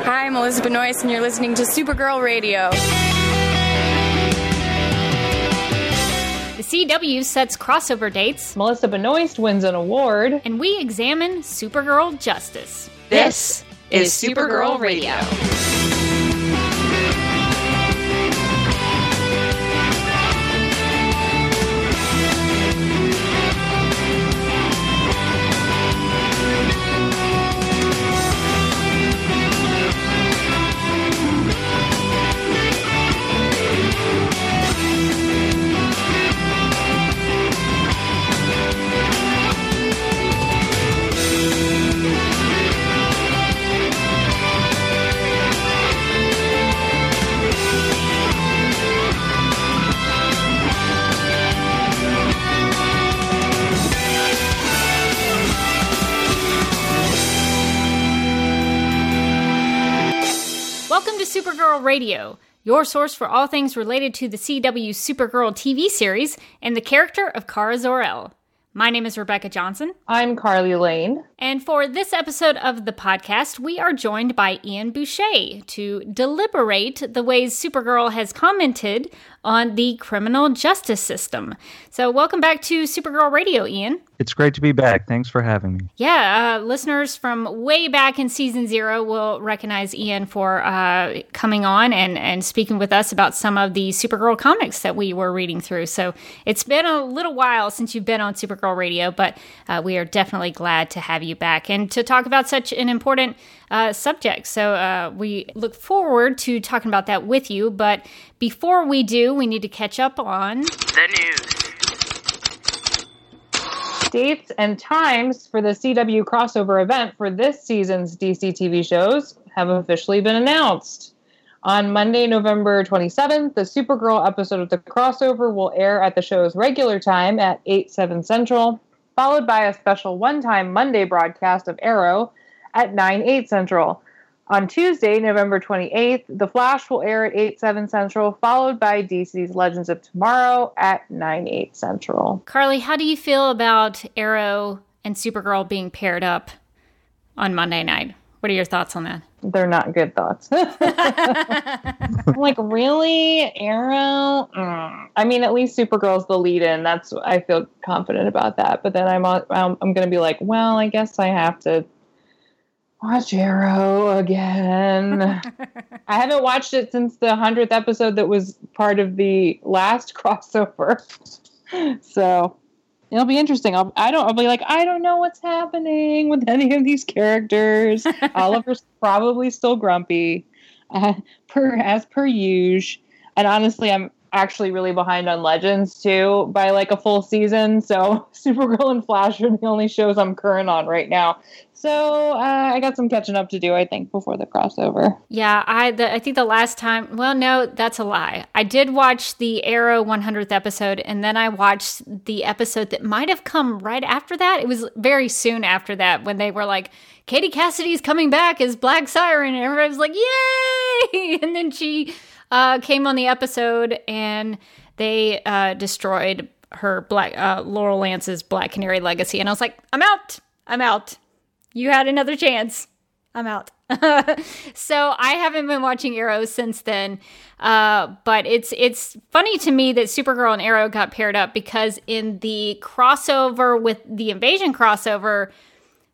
Hi, I'm Elizabeth Noyce, and you're listening to Supergirl Radio. The CW sets crossover dates, Melissa Benoist wins an award. and we examine Supergirl justice. This is Supergirl Radio. Welcome to Supergirl Radio, your source for all things related to the CW Supergirl TV series and the character of Kara Zor-El. My name is Rebecca Johnson, I'm Carly Lane. And for this episode of the podcast, we are joined by Ian Boucher to deliberate the ways Supergirl has commented on the criminal justice system. So, welcome back to Supergirl Radio, Ian. It's great to be back. Thanks for having me. Yeah, uh, listeners from way back in season zero will recognize Ian for uh, coming on and, and speaking with us about some of the Supergirl comics that we were reading through. So it's been a little while since you've been on Supergirl Radio, but uh, we are definitely glad to have you back and to talk about such an important uh, subject. So uh, we look forward to talking about that with you. But before we do, we need to catch up on. The news. Dates and times for the CW crossover event for this season's DC TV shows have officially been announced. On Monday, November 27th, the Supergirl episode of the crossover will air at the show's regular time at 8, 7 Central, followed by a special one time Monday broadcast of Arrow at 9, 8 Central. On Tuesday, November 28th, The Flash will air at 8, 7 Central, followed by DC's Legends of Tomorrow at 9, 8 Central. Carly, how do you feel about Arrow and Supergirl being paired up on Monday night? What are your thoughts on that? They're not good thoughts. I'm like, really? Arrow? Mm. I mean, at least Supergirl's the lead in. That's, I feel confident about that. But then I'm, on- I'm, I'm going to be like, well, I guess I have to watch Arrow again. I haven't watched it since the 100th episode that was part of the last crossover. so it'll be interesting. I'll, I don't, I'll be like, I don't know what's happening with any of these characters. Oliver's probably still grumpy, uh, per as per usual. And honestly, I'm actually really behind on Legends too by like a full season. So Supergirl and Flash are the only shows I'm current on right now. So uh, I got some catching up to do, I think, before the crossover. Yeah, I the, I think the last time. Well, no, that's a lie. I did watch the Arrow 100th episode, and then I watched the episode that might have come right after that. It was very soon after that when they were like, "Katie Cassidy's coming back as Black Siren," and everybody was like, "Yay!" And then she uh, came on the episode, and they uh, destroyed her Black uh, Laurel Lance's Black Canary legacy, and I was like, "I'm out. I'm out. You had another chance." I'm out. so I haven't been watching Arrow since then. Uh, but it's it's funny to me that Supergirl and Arrow got paired up because in the crossover with the Invasion crossover,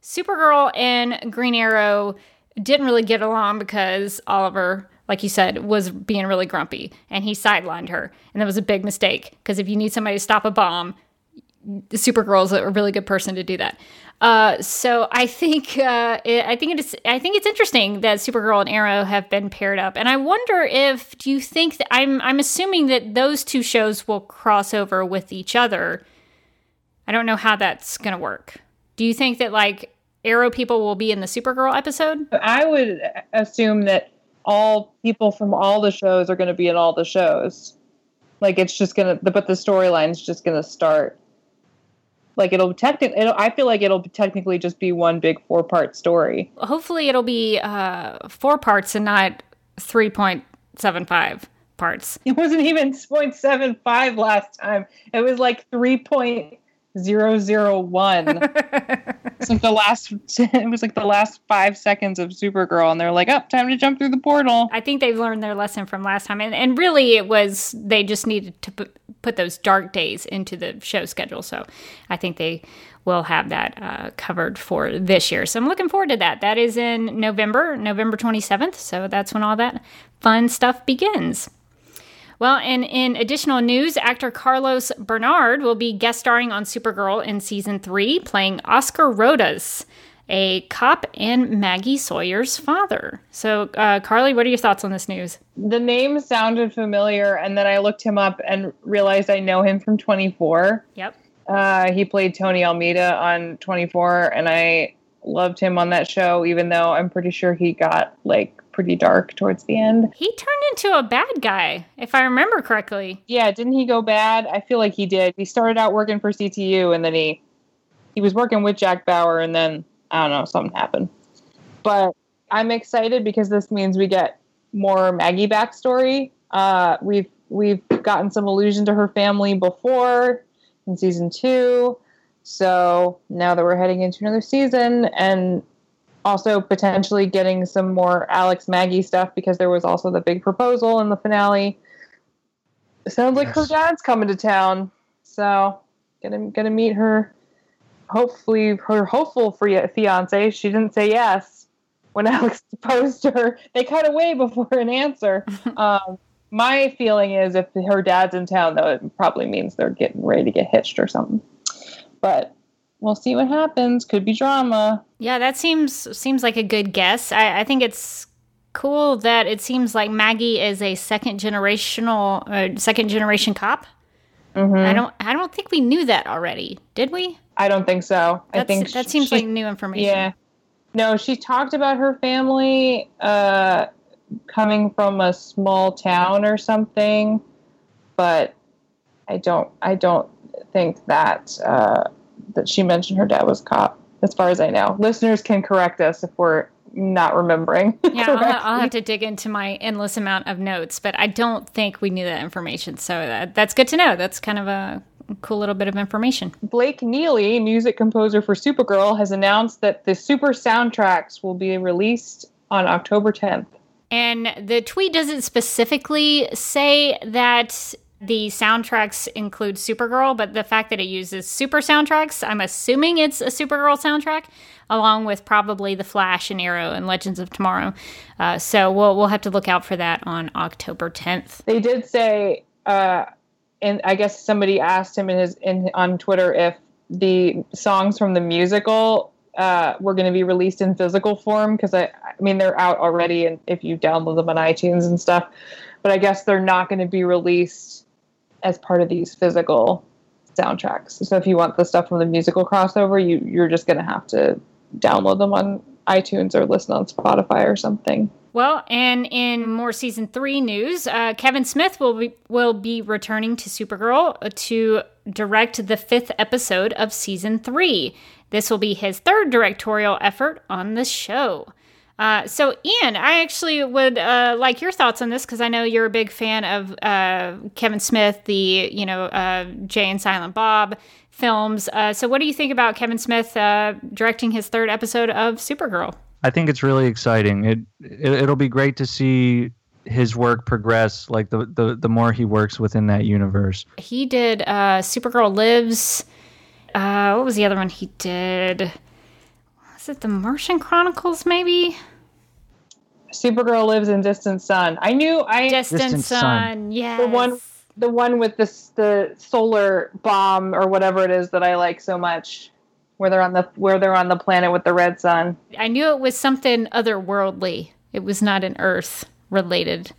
Supergirl and Green Arrow didn't really get along because Oliver, like you said, was being really grumpy and he sidelined her. And that was a big mistake because if you need somebody to stop a bomb, Supergirl is a really good person to do that. Uh, so I think uh, it, I think it is I think it's interesting that Supergirl and Arrow have been paired up, and I wonder if do you think that I'm I'm assuming that those two shows will cross over with each other. I don't know how that's gonna work. Do you think that like Arrow people will be in the Supergirl episode? I would assume that all people from all the shows are going to be in all the shows. Like it's just gonna, but the storyline's just gonna start. Like it'll technically, it'll, I feel like it'll technically just be one big four part story. Hopefully, it'll be uh, four parts and not three point seven five parts. It wasn't even 0.75 last time. It was like 3 point zero zero one. it's like the last. It was like the last five seconds of Supergirl, and they're like, "Up, oh, time to jump through the portal." I think they've learned their lesson from last time, and and really it was they just needed to put put those dark days into the show schedule. So I think they will have that uh, covered for this year. So I'm looking forward to that. That is in November, November 27th. So that's when all that fun stuff begins. Well, and in additional news, actor Carlos Bernard will be guest starring on Supergirl in season three, playing Oscar Rodas, a cop and Maggie Sawyer's father. So, uh, Carly, what are your thoughts on this news? The name sounded familiar, and then I looked him up and realized I know him from 24. Yep. Uh, he played Tony Almeida on 24, and I loved him on that show, even though I'm pretty sure he got like pretty dark towards the end. He turned into a bad guy, if I remember correctly. Yeah, didn't he go bad? I feel like he did. He started out working for CTU and then he he was working with Jack Bauer and then I don't know, something happened. But I'm excited because this means we get more Maggie backstory. Uh, we've we've gotten some allusion to her family before in season two. So now that we're heading into another season and also potentially getting some more Alex Maggie stuff because there was also the big proposal in the finale. It sounds yes. like her dad's coming to town, so gonna gonna meet her. Hopefully, her hopeful for fiance. She didn't say yes when Alex proposed to her. They cut away before an answer. um, my feeling is if her dad's in town, though, it probably means they're getting ready to get hitched or something. But we'll see what happens. Could be drama. Yeah, that seems seems like a good guess. I, I think it's cool that it seems like Maggie is a second generational uh, second generation cop. Mm-hmm. I don't I don't think we knew that already, did we? I don't think so. That's, I think that seems she, like new information. Yeah. No, she talked about her family uh, coming from a small town or something, but I don't I don't think that uh, that she mentioned her dad was cop, as far as I know. Listeners can correct us if we're not remembering. Yeah, I'll, I'll, have to dig into my endless amount of notes, but I don't think we knew that information. So that, that's good to know. That's kind of a cool little bit of information. Blake Neely, music composer for Supergirl, has announced that the super soundtracks will be released on October 10th. And the tweet doesn't specifically say that the soundtracks include Supergirl, but the fact that it uses super soundtracks, I'm assuming it's a Supergirl soundtrack, along with probably The Flash and Arrow and Legends of Tomorrow. Uh, so we'll we'll have to look out for that on October 10th. They did say, uh, and I guess somebody asked him in his in on Twitter if the songs from the musical uh, were going to be released in physical form because I, I mean they're out already, and if you download them on iTunes and stuff, but I guess they're not going to be released as part of these physical soundtracks. So if you want the stuff from the musical crossover, you you're just to have to download them on iTunes or listen on Spotify or something. Well, and in more season three news, uh, Kevin Smith will be will be returning to Supergirl to direct the fifth episode of season three. This will be his third directorial effort on the show. Uh, so, Ian, I actually would uh, like your thoughts on this because I know you're a big fan of uh, Kevin Smith, the you know uh, Jay and Silent Bob films. Uh, so, what do you think about Kevin Smith directing his third episode of Supergirl? I think it's really exciting. It, it will be great to see his work progress. Like the, the the more he works within that universe. He did Supergirl Lives. what was the other one he did? Was it the Martian Chronicles? Maybe. Supergirl lives in Distant Sun. I knew I Distant, Distant Sun. Sun. Yes. The one the one with this the solar bomb or whatever it is that I like so much. Where they're on the where they're on the planet with the red sun. I knew it was something otherworldly. It was not an Earth related.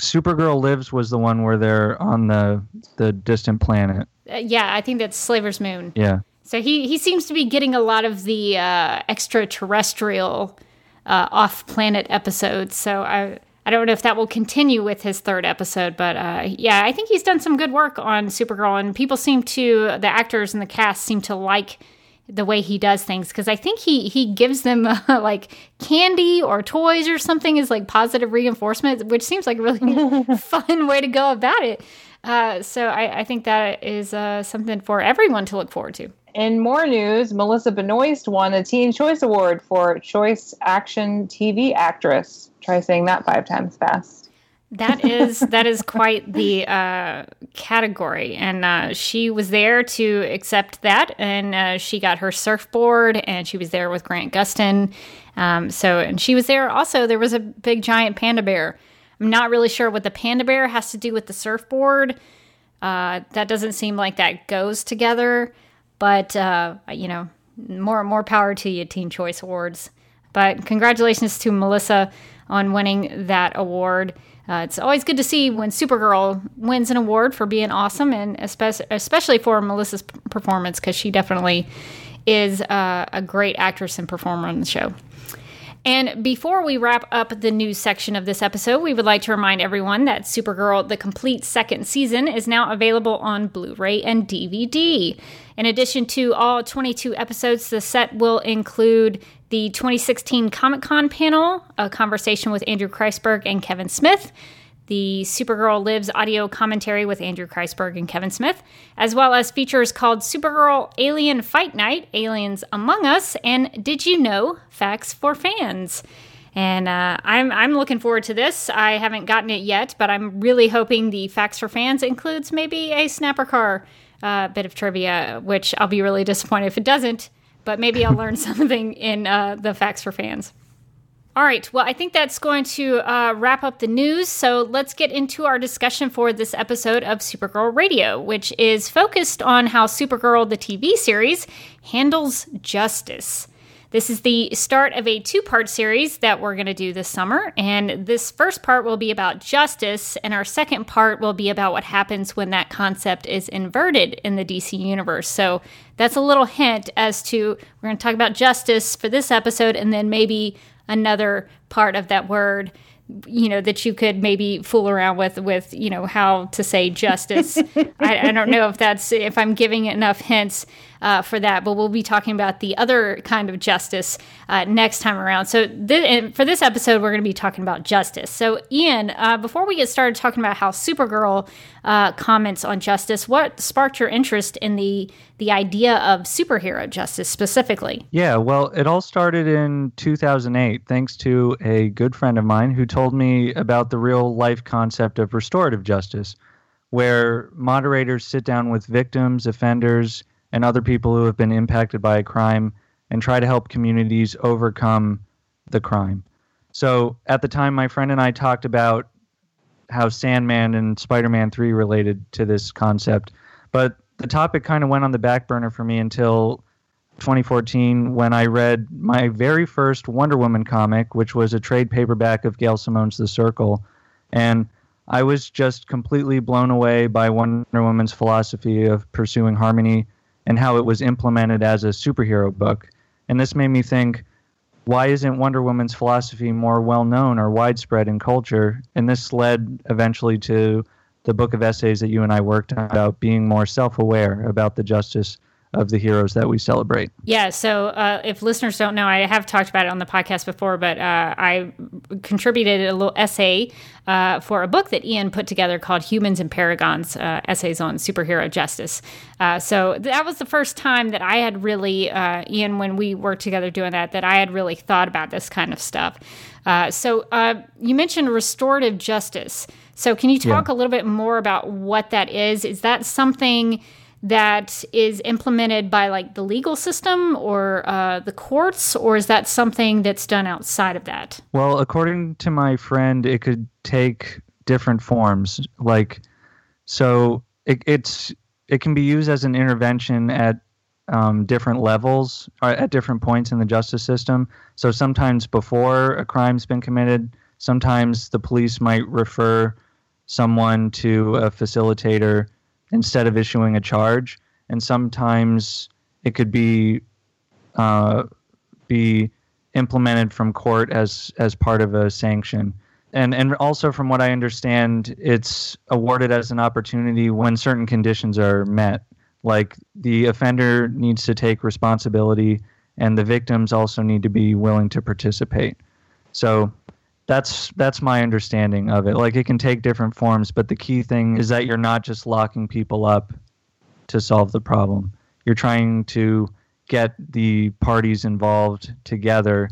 Supergirl Lives was the one where they're on the the distant planet. Uh, yeah, I think that's Slaver's Moon. Yeah. So he he seems to be getting a lot of the uh, extraterrestrial uh, off-planet episodes. So I I don't know if that will continue with his third episode, but uh, yeah, I think he's done some good work on Supergirl, and people seem to the actors and the cast seem to like the way he does things because I think he he gives them uh, like candy or toys or something is like positive reinforcement, which seems like a really fun way to go about it. Uh, so I, I, think that is uh, something for everyone to look forward to. In more news, Melissa Benoist won a Teen Choice Award for Choice Action TV Actress. Try saying that five times fast. That is that is quite the uh, category, and uh, she was there to accept that, and uh, she got her surfboard, and she was there with Grant Gustin. Um, so, and she was there also. There was a big giant panda bear. I'm not really sure what the panda bear has to do with the surfboard. Uh, that doesn't seem like that goes together, but uh, you know, more more power to you, Teen Choice Awards. But congratulations to Melissa on winning that award. Uh, it's always good to see when Supergirl wins an award for being awesome, and especially especially for Melissa's performance because she definitely is uh, a great actress and performer on the show. And before we wrap up the news section of this episode, we would like to remind everyone that Supergirl, the complete second season, is now available on Blu ray and DVD. In addition to all 22 episodes, the set will include the 2016 Comic Con panel, a conversation with Andrew Kreisberg and Kevin Smith, the Supergirl Lives audio commentary with Andrew Kreisberg and Kevin Smith, as well as features called Supergirl Alien Fight Night, Aliens Among Us, and Did You Know Facts for Fans. And uh, I'm, I'm looking forward to this. I haven't gotten it yet, but I'm really hoping the Facts for Fans includes maybe a Snapper Carr uh, bit of trivia, which I'll be really disappointed if it doesn't but maybe I'll learn something in uh, the Facts for Fans. All right, well, I think that's going to uh, wrap up the news. So let's get into our discussion for this episode of Supergirl Radio, which is focused on how Supergirl, the TV series, handles justice. This is the start of a two part series that we're going to do this summer. And this first part will be about justice, and our second part will be about what happens when that concept is inverted in the DC universe. So that's a little hint as to we're going to talk about justice for this episode, and then maybe another part of that word you know that you could maybe fool around with with you know how to say justice. I, I, don't know if that's if i'm giving enough hints uh, for that but we'll be talking about the other kind of justice uh, next time around. So th- for this episode we're going to be talking about justice. So ian uh, before we get started talking about how supergirl uh, comments on justice what sparked your interest in the the idea of superhero justice specifically? Yeah well it all started in 2008 thanks to a good friend of mine who told me about the real life concept of restorative justice, where moderators sit down with victims, offenders, and other people who have been impacted by a crime and try to help communities overcome the crime. So at the time, my friend and I talked about how Sandman and Spider Man 3 related to this concept, but the topic kind of went on the back burner for me until 2014 when I read my very first Wonder Woman comic, which was a trade paperback of Gail Simone's The Circle. And I was just completely blown away by Wonder Woman's philosophy of pursuing harmony and how it was implemented as a superhero book. And this made me think why isn't Wonder Woman's philosophy more well known or widespread in culture? And this led eventually to the book of essays that you and I worked on about being more self aware about the justice of the heroes that we celebrate. Yeah. So, uh, if listeners don't know, I have talked about it on the podcast before, but uh, I contributed a little essay uh, for a book that Ian put together called Humans and Paragons uh, Essays on Superhero Justice. Uh, so, that was the first time that I had really, uh, Ian, when we worked together doing that, that I had really thought about this kind of stuff. so, you mentioned restorative justice. So, can you talk yeah. a little bit more about what that is? Is that something that is implemented by like the legal system or uh, the courts, or is that something that's done outside of that? Well, according to my friend, it could take different forms. Like, so it, it's it can be used as an intervention at um, different levels uh, at different points in the justice system. So sometimes before a crime's been committed, sometimes the police might refer someone to a facilitator instead of issuing a charge, and sometimes it could be uh, be implemented from court as as part of a sanction. And and also from what I understand, it's awarded as an opportunity when certain conditions are met. Like the offender needs to take responsibility, and the victims also need to be willing to participate. So that's that's my understanding of it. Like it can take different forms, but the key thing is that you're not just locking people up to solve the problem. You're trying to get the parties involved together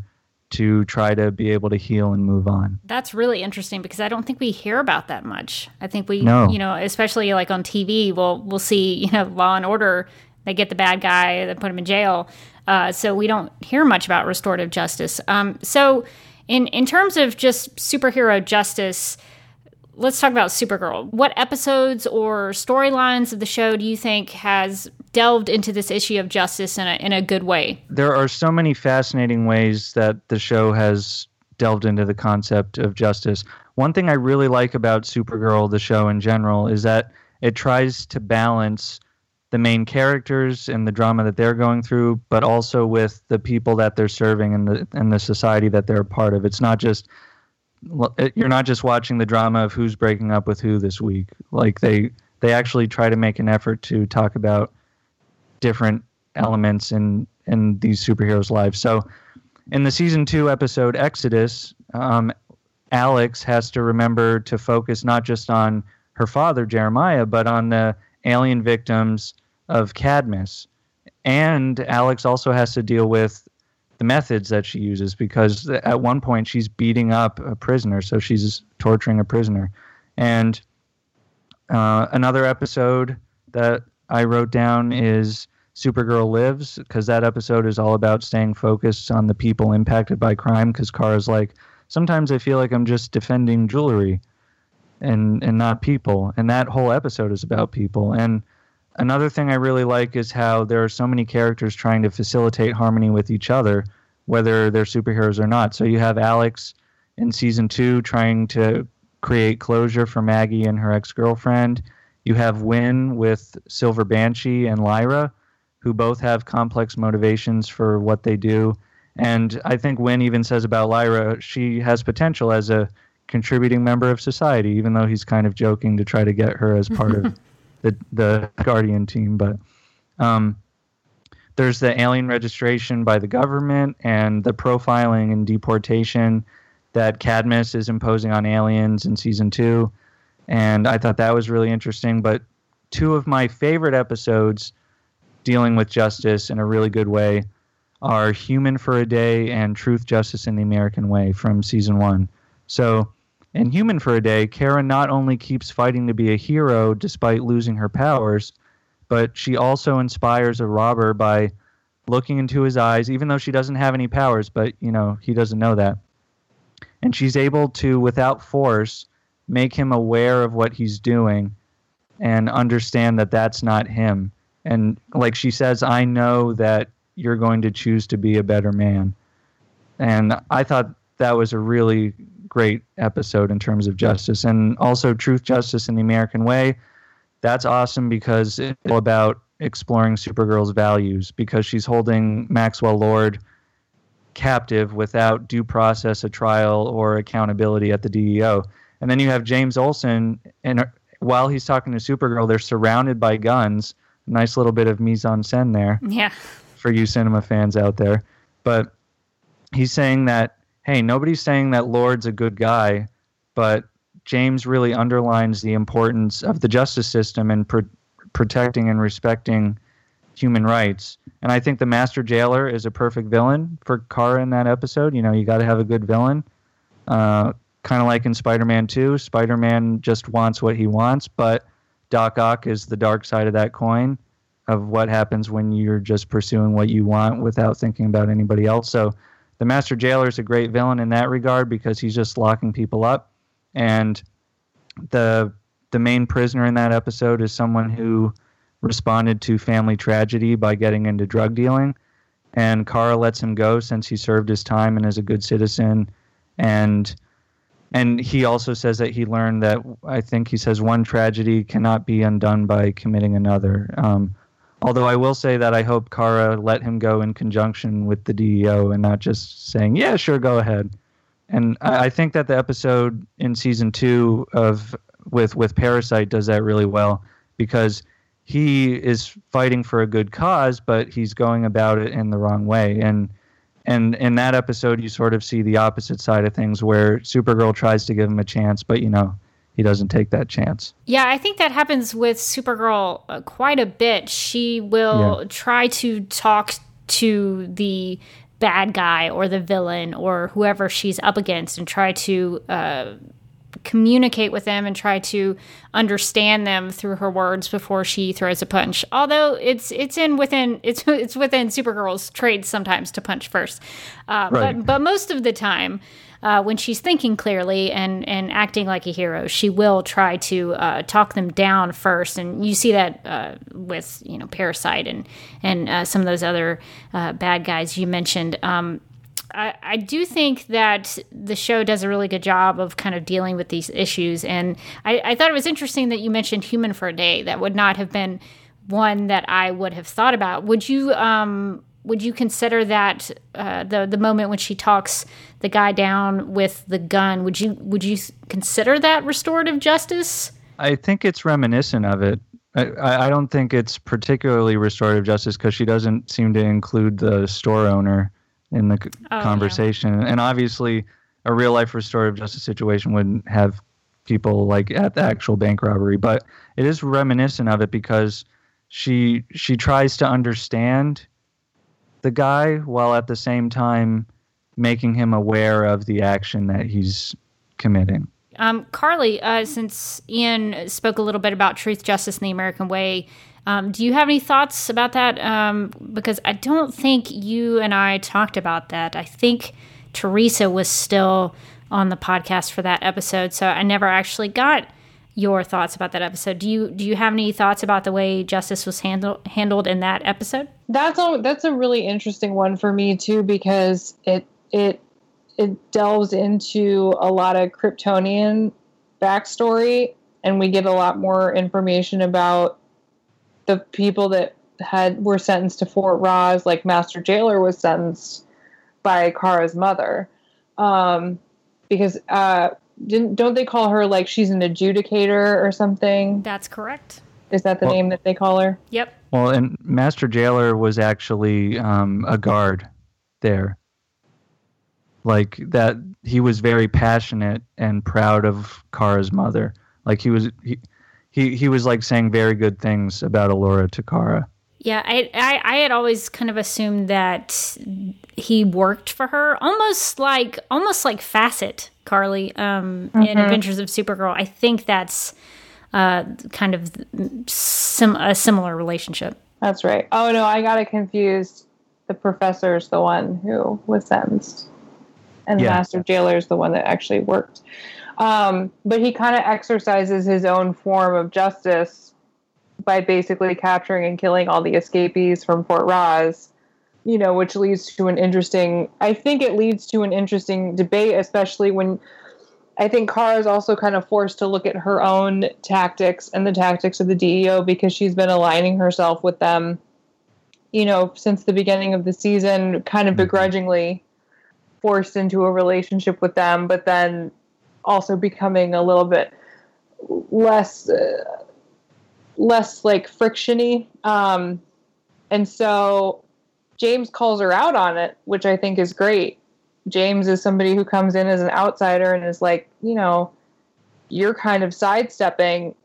to try to be able to heal and move on. That's really interesting because I don't think we hear about that much. I think we, No. you know, especially like on TV, we'll we'll see, you know, Law and Order. They get the bad guy, they put him in jail. Uh, so we don't hear much about restorative justice. Um, so, in in terms of just superhero justice, let's talk about Supergirl. What episodes or storylines of the show do you think has delved into this issue of justice in a in a good way? There are so many fascinating ways that the show has delved into the concept of justice. One thing I really like about Supergirl, the show in general, is that it tries to balance the main characters and the drama that they're going through, but also with the people that they're serving and the and the society that they're a part of. It's not just you're not just watching the drama of who's breaking up with who this week. Like they they actually try to make an effort to talk about different elements in in these superheroes' lives. So, in the season two episode Exodus, um, Alex has to remember to focus not just on her father Jeremiah, but on the alien victims of Cadmus. And Alex also has to deal with the methods that she uses because at one point she's beating up a prisoner, so she's torturing a prisoner. And uh, another episode that I wrote down is Supergirl Lives because that episode is all about staying focused on the people impacted by crime. Because Kara's like, sometimes I feel like I'm just defending jewelry and and not people. And that whole episode is about people. And another thing I really like is how there are so many characters trying to facilitate harmony with each other, whether they're superheroes or not. So you have Alex in season two trying to create closure for Maggie and her ex girlfriend. You have Winn with Silver Banshee and Lyra, who both have complex motivations for what they do. And I think Winn even says about Lyra, she has potential as a contributing member of society, even though he's kind of joking to try to get her as part of the the Guardian team. But um, there's the alien registration by the government and the profiling and deportation that Cadmus is imposing on aliens in season two. And I thought that was really interesting. But two of my favorite episodes dealing with justice in a really good way are Human for a Day and Truth, Justice, in the American Way from season one. So, in Human for a Day, Kara not only keeps fighting to be a hero despite losing her powers, but she also inspires a robber by looking into his eyes, even though she doesn't have any powers, but, you know, he doesn't know that. And she's able to, without force, make him aware of what he's doing and understand that that's not him. And like she says, I know that you're going to choose to be a better man. And I thought that was a really great episode in terms of justice. And also, Truth, Justice, in the American Way. That's awesome because it's all about exploring Supergirl's values because she's holding Maxwell Lord captive without due process, a trial, or accountability at the DEO. And then you have James Olsen, and while he's talking to Supergirl, they're surrounded by guns. Nice little bit of mise en scène there Yeah. for you cinema fans out there. But he's saying that, hey, nobody's saying that Lord's a good guy, but James really underlines the importance of the justice system and pro- protecting and respecting human rights. And I think the Master Jailer is a perfect villain for Kara in that episode. You know, you got to have a good villain. Uh, kind of like in Spider Man 2, Spider Man just wants what he wants, but Doc Ock is the dark side of that coin of what happens when you're just pursuing what you want without thinking about anybody else. So the Master Jailer is a great villain in that regard because he's just locking people up. And the the main prisoner in that episode is someone who responded to family tragedy by getting into drug dealing. And Kara lets him go since he served his time and is a good citizen. And and he also says that he learned that I think he says one tragedy cannot be undone by committing another. Um, although I will say that I hope Kara let him go in conjunction with the DEO and not just saying, "Yeah, sure, go ahead." And I, I think that the episode in season two of with with Parasite does that really well because he is fighting for a good cause, but he's going about it in the wrong way. And and in that episode, you sort of see the opposite side of things, where Supergirl tries to give him a chance, but you know he doesn't take that chance. Yeah, I think that happens with Supergirl uh, quite a bit. She will yeah. try to talk to the bad guy or the villain or whoever she's up against and try to uh, communicate with them and try to understand them through her words before she throws a punch. Although it's it's in within it's it's within Supergirl's traits sometimes to punch first, uh, right. but but most of the time. Uh, when she's thinking clearly and, and acting like a hero, she will try to uh, talk them down first, and you see that uh, with you know Parasite and and uh, some of those other uh, bad guys you mentioned. Um, I, I do think that the show does a really good job of kind of dealing with these issues. And I, I thought it was interesting that you mentioned Human for a Day. That would not have been one that I would have thought about. Would you um, would you consider that uh, the the moment when she talks the guy down with the gun? Would you would you consider that restorative justice? I think it's reminiscent of it. I, I don't think it's particularly restorative justice because she doesn't seem to include the store owner in the oh, conversation. Yeah. And obviously, a real life restorative justice situation wouldn't have people like at the actual bank robbery, but it is reminiscent of it because she she tries to understand the guy while at the same time making him aware of the action that he's committing. Um, Carly, uh, since Ian spoke a little bit about truth, justice, and the American way, um, do you have any thoughts about that? Um, because I don't think you and I talked about that. I think Teresa was still on the podcast for that episode, so I never actually got your thoughts about that episode. Do you do you have any thoughts about the way justice was handled handled in that episode? That's a that's a really interesting one for me too because it it it delves into a lot of Kryptonian backstory and we get a lot more information about the people that had were sentenced to Fort Rozz, like Master Jailer was sentenced by Kara's mother, um, because uh, didn't don't they call her like she's an adjudicator or something? That's correct. Is that the well, name that they call her? Yep. Well, and Master Jailer was actually um, a guard there. Like that, he was very passionate and proud of Kara's mother. Like he was. He, he he was like saying very good things about Alura Takara. Yeah, I, I, I had always kind of assumed that he worked for her, almost like almost like Facet Carly um, mm-hmm. in Adventures of Supergirl. I think that's uh, kind of sim- a similar relationship. That's right. Oh no, I got it confused. The professor's the one who was sentenced, and yeah. the master jailer is the one that actually worked. Um, but he kind of exercises his own form of justice by basically capturing and killing all the escapees from Fort Rozz, you know, which leads to an interesting, I think it leads to an interesting debate, especially when I think Kara is also kind of forced to look at her own tactics and the tactics of the DEO because she's been aligning herself with them, you know, since the beginning of the season, kind of mm-hmm. begrudgingly forced into a relationship with them, but then also becoming a little bit less uh, less like frictiony um, and so james calls her out on it which i think is great. James is somebody who comes in as an outsider and is like you know you're kind of sidestepping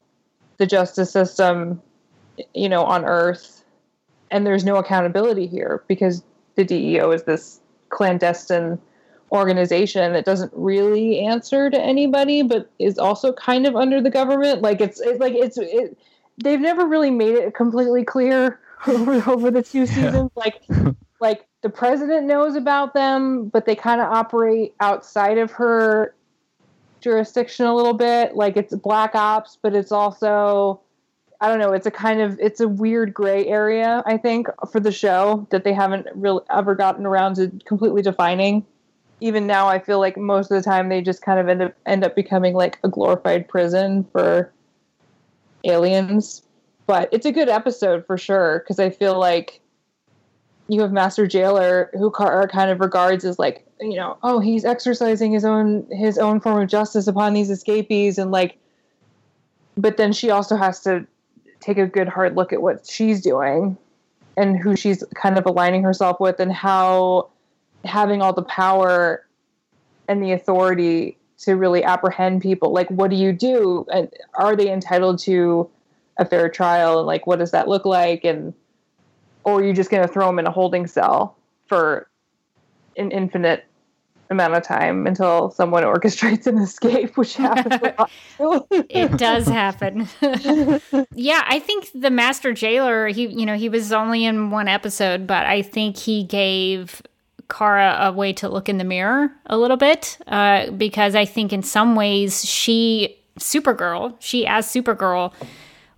the justice system you know on earth and there's no accountability here because the deo is this clandestine organization that doesn't really answer to anybody but is also kind of under the government. Like it's, it's like it's it, they've never really made it completely clear over, over the two seasons yeah. like like the president knows about them but they kind of operate outside of her jurisdiction a little bit like it's black ops but it's also I don't know. It's a kind of it's a weird gray area. I think for the show that they haven't really ever gotten around to completely defining even now I feel like most of the time they just kind of end up end up becoming like a glorified prison for aliens. But it's a good episode for sure because I feel like you have Master Jailer who Kara kind of regards as like you know oh he's exercising his own his own form of justice upon these escapees and like but then she also has to take a good hard look at what she's doing and who she's kind of aligning herself with and how having all the power and the authority to really apprehend people. Like what do you do? And are they entitled to a fair trial? And like what does that look like? And or are you just going to throw them in a holding cell for an infinite amount of time until someone orchestrates an escape, which happens it does happen. yeah, I think the master jailer, he you know, he was only in one episode, but I think he gave Kara a way to look in the mirror a little bit. Uh, because I think in some ways she Supergirl, she as Supergirl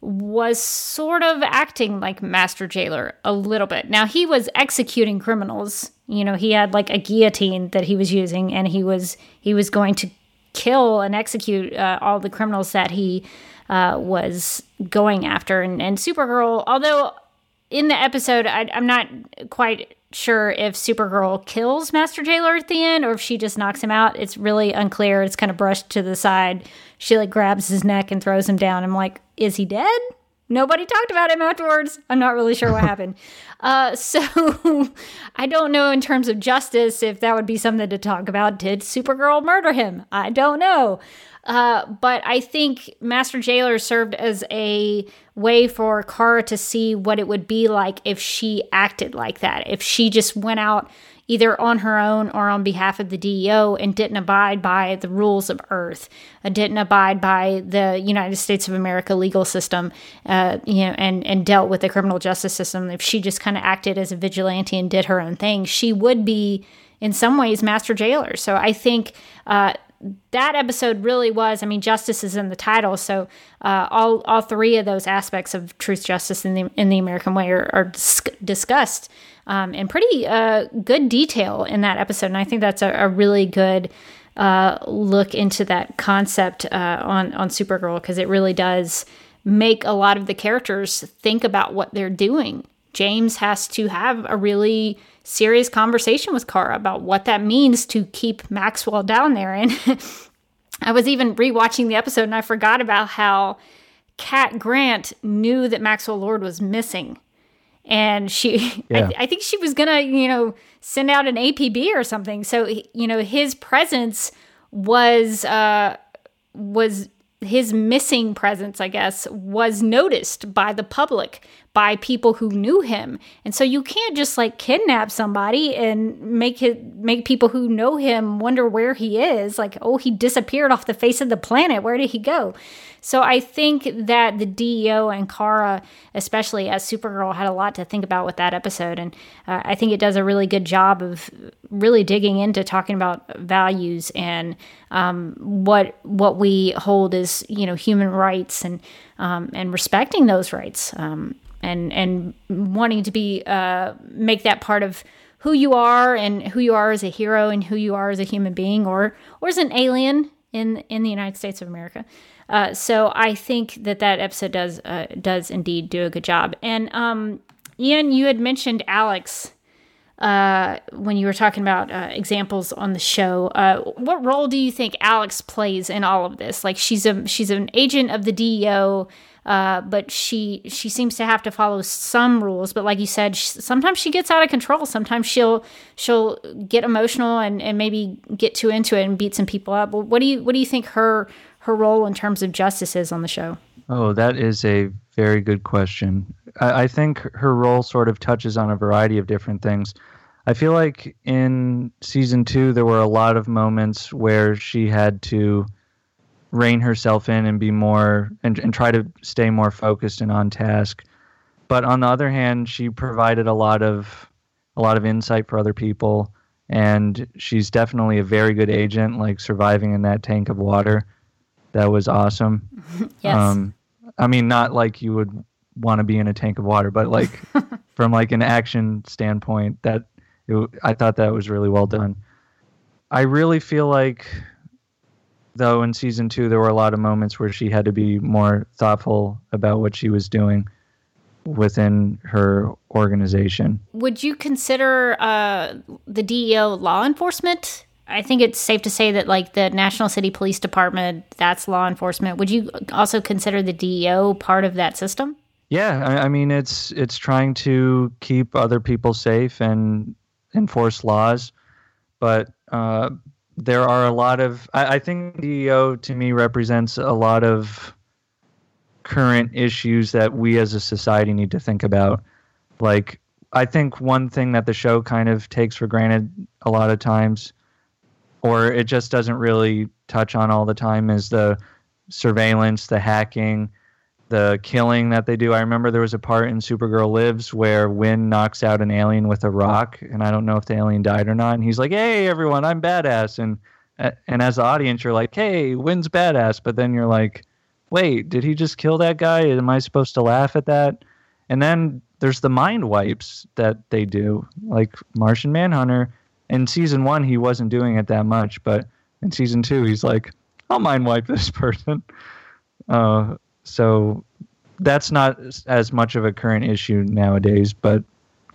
was sort of acting like master jailer a little bit. Now he was executing criminals. You know, he had like a guillotine that he was using, and he was he was going to kill and execute uh, all the criminals that he uh, was going after. And, and Supergirl, although in the episode, I, I'm not quite sure if Supergirl kills Master Jailer at the end or if she just knocks him out. It's really unclear. It's kind of brushed to the side. She like grabs his neck and throws him down. I'm like, is he dead? Nobody talked about him afterwards. I'm not really sure what happened. Uh, so I don't know in terms of justice if that would be something to talk about. Did Supergirl murder him? I don't know. Uh, but I think Master Jailer served as a way for Kara to see what it would be like if she acted like that. If she just went out either on her own or on behalf of the DEO and didn't abide by the rules of Earth, uh, didn't abide by the United States of America legal system, uh, you know, and and dealt with the criminal justice system. If she just kind of acted as a vigilante and did her own thing, she would be in some ways master jailer. So I think uh, that episode really was. I mean, justice is in the title, so uh, all all three of those aspects of truth, justice, in the in the American way are, are dis- discussed um, in pretty uh, good detail in that episode, and I think that's a, a really good uh, look into that concept uh, on on Supergirl because it really does make a lot of the characters think about what they're doing. James has to have a really serious conversation with Kara about what that means to keep Maxwell down there. And I was even rewatching the episode and I forgot about how Cat Grant knew that Maxwell Lord was missing. And she, yeah. I, I think she was gonna, you know, send out an APB or something. So, you know, his presence was, uh, was his missing presence, I guess, was noticed by the public, by people who knew him. And so you can't just like kidnap somebody and make it make people who know him wonder where he is. Like, oh, he disappeared off the face of the planet. Where did he go? So I think that the DEO and Kara, especially as Supergirl, had a lot to think about with that episode, and uh, I think it does a really good job of really digging into talking about values and um, what what we hold as you know human rights and um, and respecting those rights um, and and wanting to be uh, make that part of who you are and who you are as a hero and who you are as a human being or or as an alien in in the United States of America. Uh, so I think that that episode does uh, does indeed do a good job. And um, Ian, you had mentioned Alex uh, when you were talking about uh, examples on the show. Uh, what role do you think Alex plays in all of this? Like she's a she's an agent of the DEO. Uh, but she she seems to have to follow some rules. But like you said, sometimes she gets out of control. Sometimes she'll she'll get emotional and, and maybe get too into it and beat some people up. What do you what do you think her her role in terms of justice is on the show? Oh, that is a very good question. I, I think her role sort of touches on a variety of different things. I feel like in season two, there were a lot of moments where she had to rein herself in and be more and, and try to stay more focused and on task. But on the other hand, she provided a lot of a lot of insight for other people, and she's definitely a very good agent, like surviving in that tank of water that was awesome. yes. Um, I mean, not like you would want to be in a tank of water, but like from like an action standpoint, that it, I thought that was really well done. I really feel like, though, in season two, there were a lot of moments where she had to be more thoughtful about what she was doing within her organization. Would you consider uh, the DEO law enforcement I think it's safe to say that like the National City Police Department, that's law enforcement. Would you also consider the DEO part of that system? Yeah, I, I mean it's it's trying to keep other people safe and enforce laws, but uh, there are a lot of. I, I think DEO to me represents a lot of current issues that we as a society need to think about. Like, I think one thing that the show kind of takes for granted a lot of times, or it just doesn't really touch on all the time, is the surveillance, the hacking, the killing that they do. I remember there was a part in Supergirl Lives where Winn knocks out an alien with a rock, and I don't know if the alien died or not. And he's like, "Hey, everyone, I'm badass," and and as the audience, you're like, "Hey, Winn's badass," but then you're like, "Wait, did he just kill that guy? Am I supposed to laugh at that?" And then there's the mind wipes that they do, like Martian Manhunter. In season one, he wasn't doing it that much, but in season two, he's like, "I'll mind wipe this person." Uh, so that's not as much of a current issue nowadays, but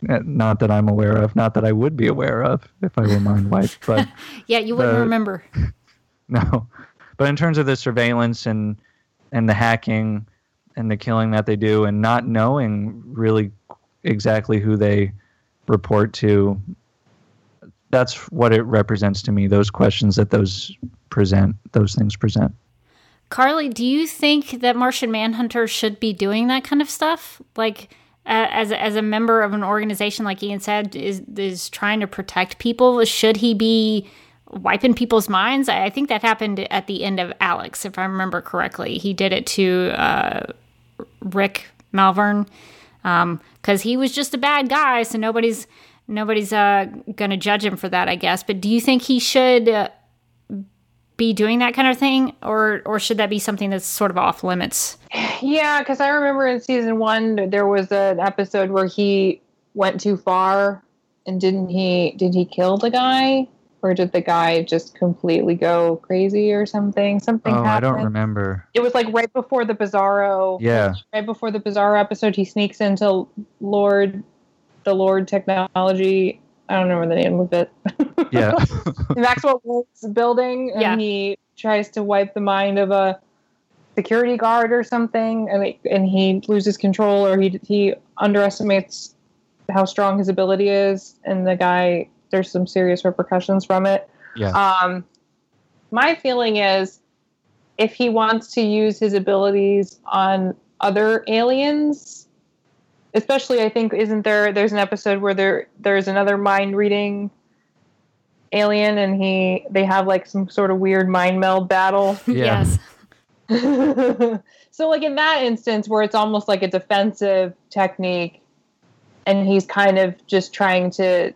uh, not that I'm aware of, not that I would be aware of if I were mind wiped. But yeah, you wouldn't the- remember. no, but in terms of the surveillance and and the hacking and the killing that they do, and not knowing really exactly who they report to, that's what it represents to me. Those questions that those present, those things present. Carly, do you think that Martian Manhunter should be doing that kind of stuff? Like, uh, as as a member of an organization, like Ian said, is is trying to protect people. Should he be wiping people's minds? I, I think that happened at the end of Alex, if I remember correctly. He did it to uh, Rick Malverne because he was just a bad guy, so nobody's nobody's uh, going to judge him for that, I guess. But do you think he should? Uh, be doing that kind of thing or or should that be something that's sort of off limits Yeah, because I remember in season one there was an episode where he went too far, and didn't he? Did he kill the guy, or did the guy just completely go crazy or something? Something Oh, happened. I don't remember. It was like right before the Bizarro. Yeah. Right before the Bizarro episode, he sneaks into Lord, the Lord technology. I don't remember the name of it. Yeah. Maxwell Wolf's building, and Yeah. he tries to wipe the mind of a security guard or something, and it, and he loses control, or he he underestimates how strong his ability is, and the guy there's some serious repercussions from it. yeah. Um, my feeling is, if he wants to use his abilities on other aliens, especially I think isn't there? There's an episode where there there's another mind reading alien, and he they have like some sort of weird mind meld battle. Yeah. yes so like in that instance where it's almost like a defensive technique and he's kind of just trying to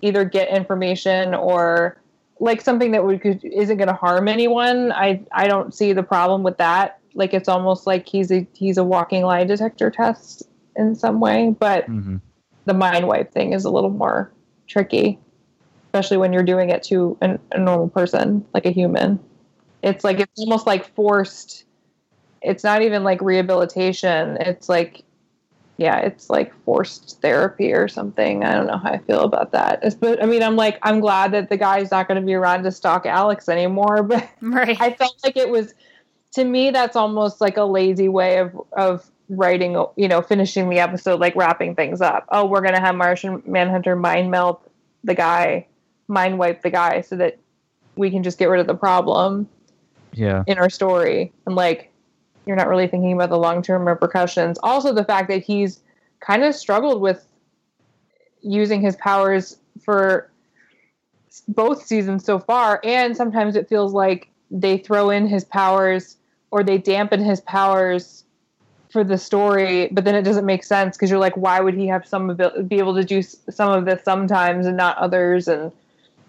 either get information or like something that would could, isn't going to harm anyone i i don't see the problem with that like it's almost like he's a he's a walking lie detector test in some way but hmm the mind wipe thing is a little more tricky, especially when you're doing it to an, a normal person, like a human. It's like it's almost like forced. It's not even like rehabilitation. It's like, yeah, it's like forced therapy or something. I don't know how I feel about that. It's, but I mean, I'm like, I'm glad that the guy's not going to be around to stalk Alex anymore. But right I felt like it was to me that's almost like a lazy way of of writing you know finishing the episode like wrapping things up. Oh we're gonna have martian manhunter mind melt the guy mind wipe the guy so that we can just get rid of the problem Yeah. in our story. And like you're not really thinking about the long-term repercussions. Also the fact that he's kind of struggled with using his powers for both seasons so far and sometimes it feels like they throw in his powers or they dampen his powers for the story but then it doesn't make sense because you're like why would he have some be able to do some of this sometimes and not others? And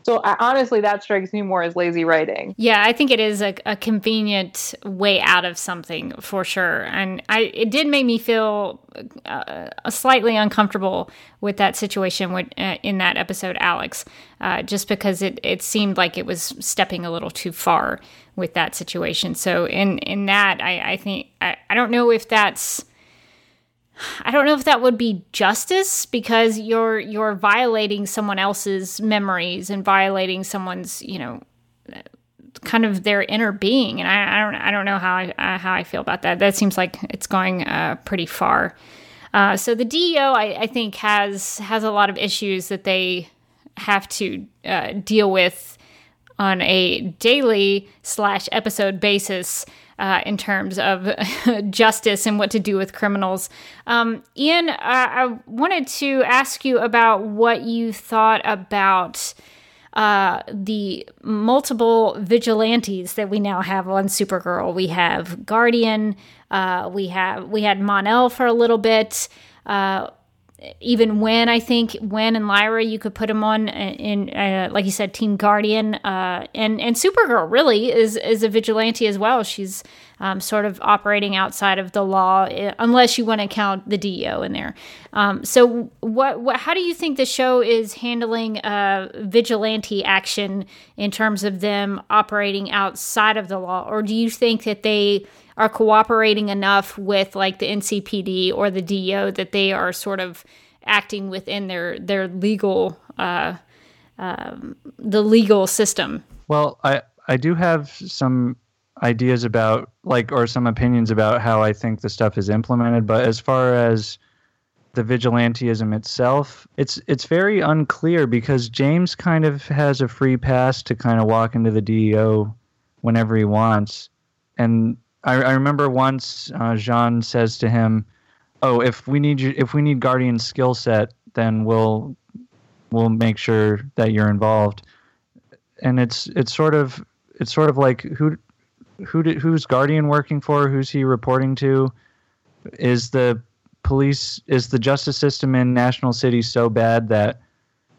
so I, honestly that strikes me more as lazy writing. Yeah i think it is a, a convenient way out of something for sure. And i it did make me feel uh, slightly uncomfortable with that situation with, uh, in that episode alex uh, just because it, it seemed like it was stepping a little too far with that situation so in in that i, I think I, I don't know if that's I don't know if that would be justice because you're you're violating someone else's memories and violating someone's, you know, kind of their inner being, and I, I don't I don't know how I uh, how I feel about that. That seems like it's going uh, pretty far. Uh, so the DEO, I, I, think, has has a lot of issues that they have to uh, deal with on a daily slash episode basis uh, in terms of justice and what to do with criminals. Um, Ian, I wanted to ask you about what you thought about uh, the multiple vigilantes that we now have on Supergirl. We have Guardian. Uh, we have we had Mon-El for a little bit. Uh, even when I think Winn and Lyra, you could put them on in, uh, like you said, Team Guardian, uh, and and Supergirl really is is a vigilante as well. She's um, sort of operating outside of the law, eh, unless you want to count the DEO in there. Um, so, what, what, how do you think the show is handling uh, vigilante action in terms of them operating outside of the law, or do you think that they are cooperating enough with like the NCPD or the DEO that they are sort of acting within their their legal uh, um, the legal system. Well, I I do have some ideas about like or some opinions about how I think the stuff is implemented, but as far as the vigilantism itself, it's it's very unclear because James kind of has a free pass to kind of walk into the DEO whenever he wants, and I, I remember once uh, J'onn says to him, "Oh, if we need you, if we need Guardian skill set, then we'll we'll make sure that you're involved." And it's it's sort of it's sort of like who who did, who's Guardian working for? Who's he reporting to? Is the police is the justice system in National City so bad that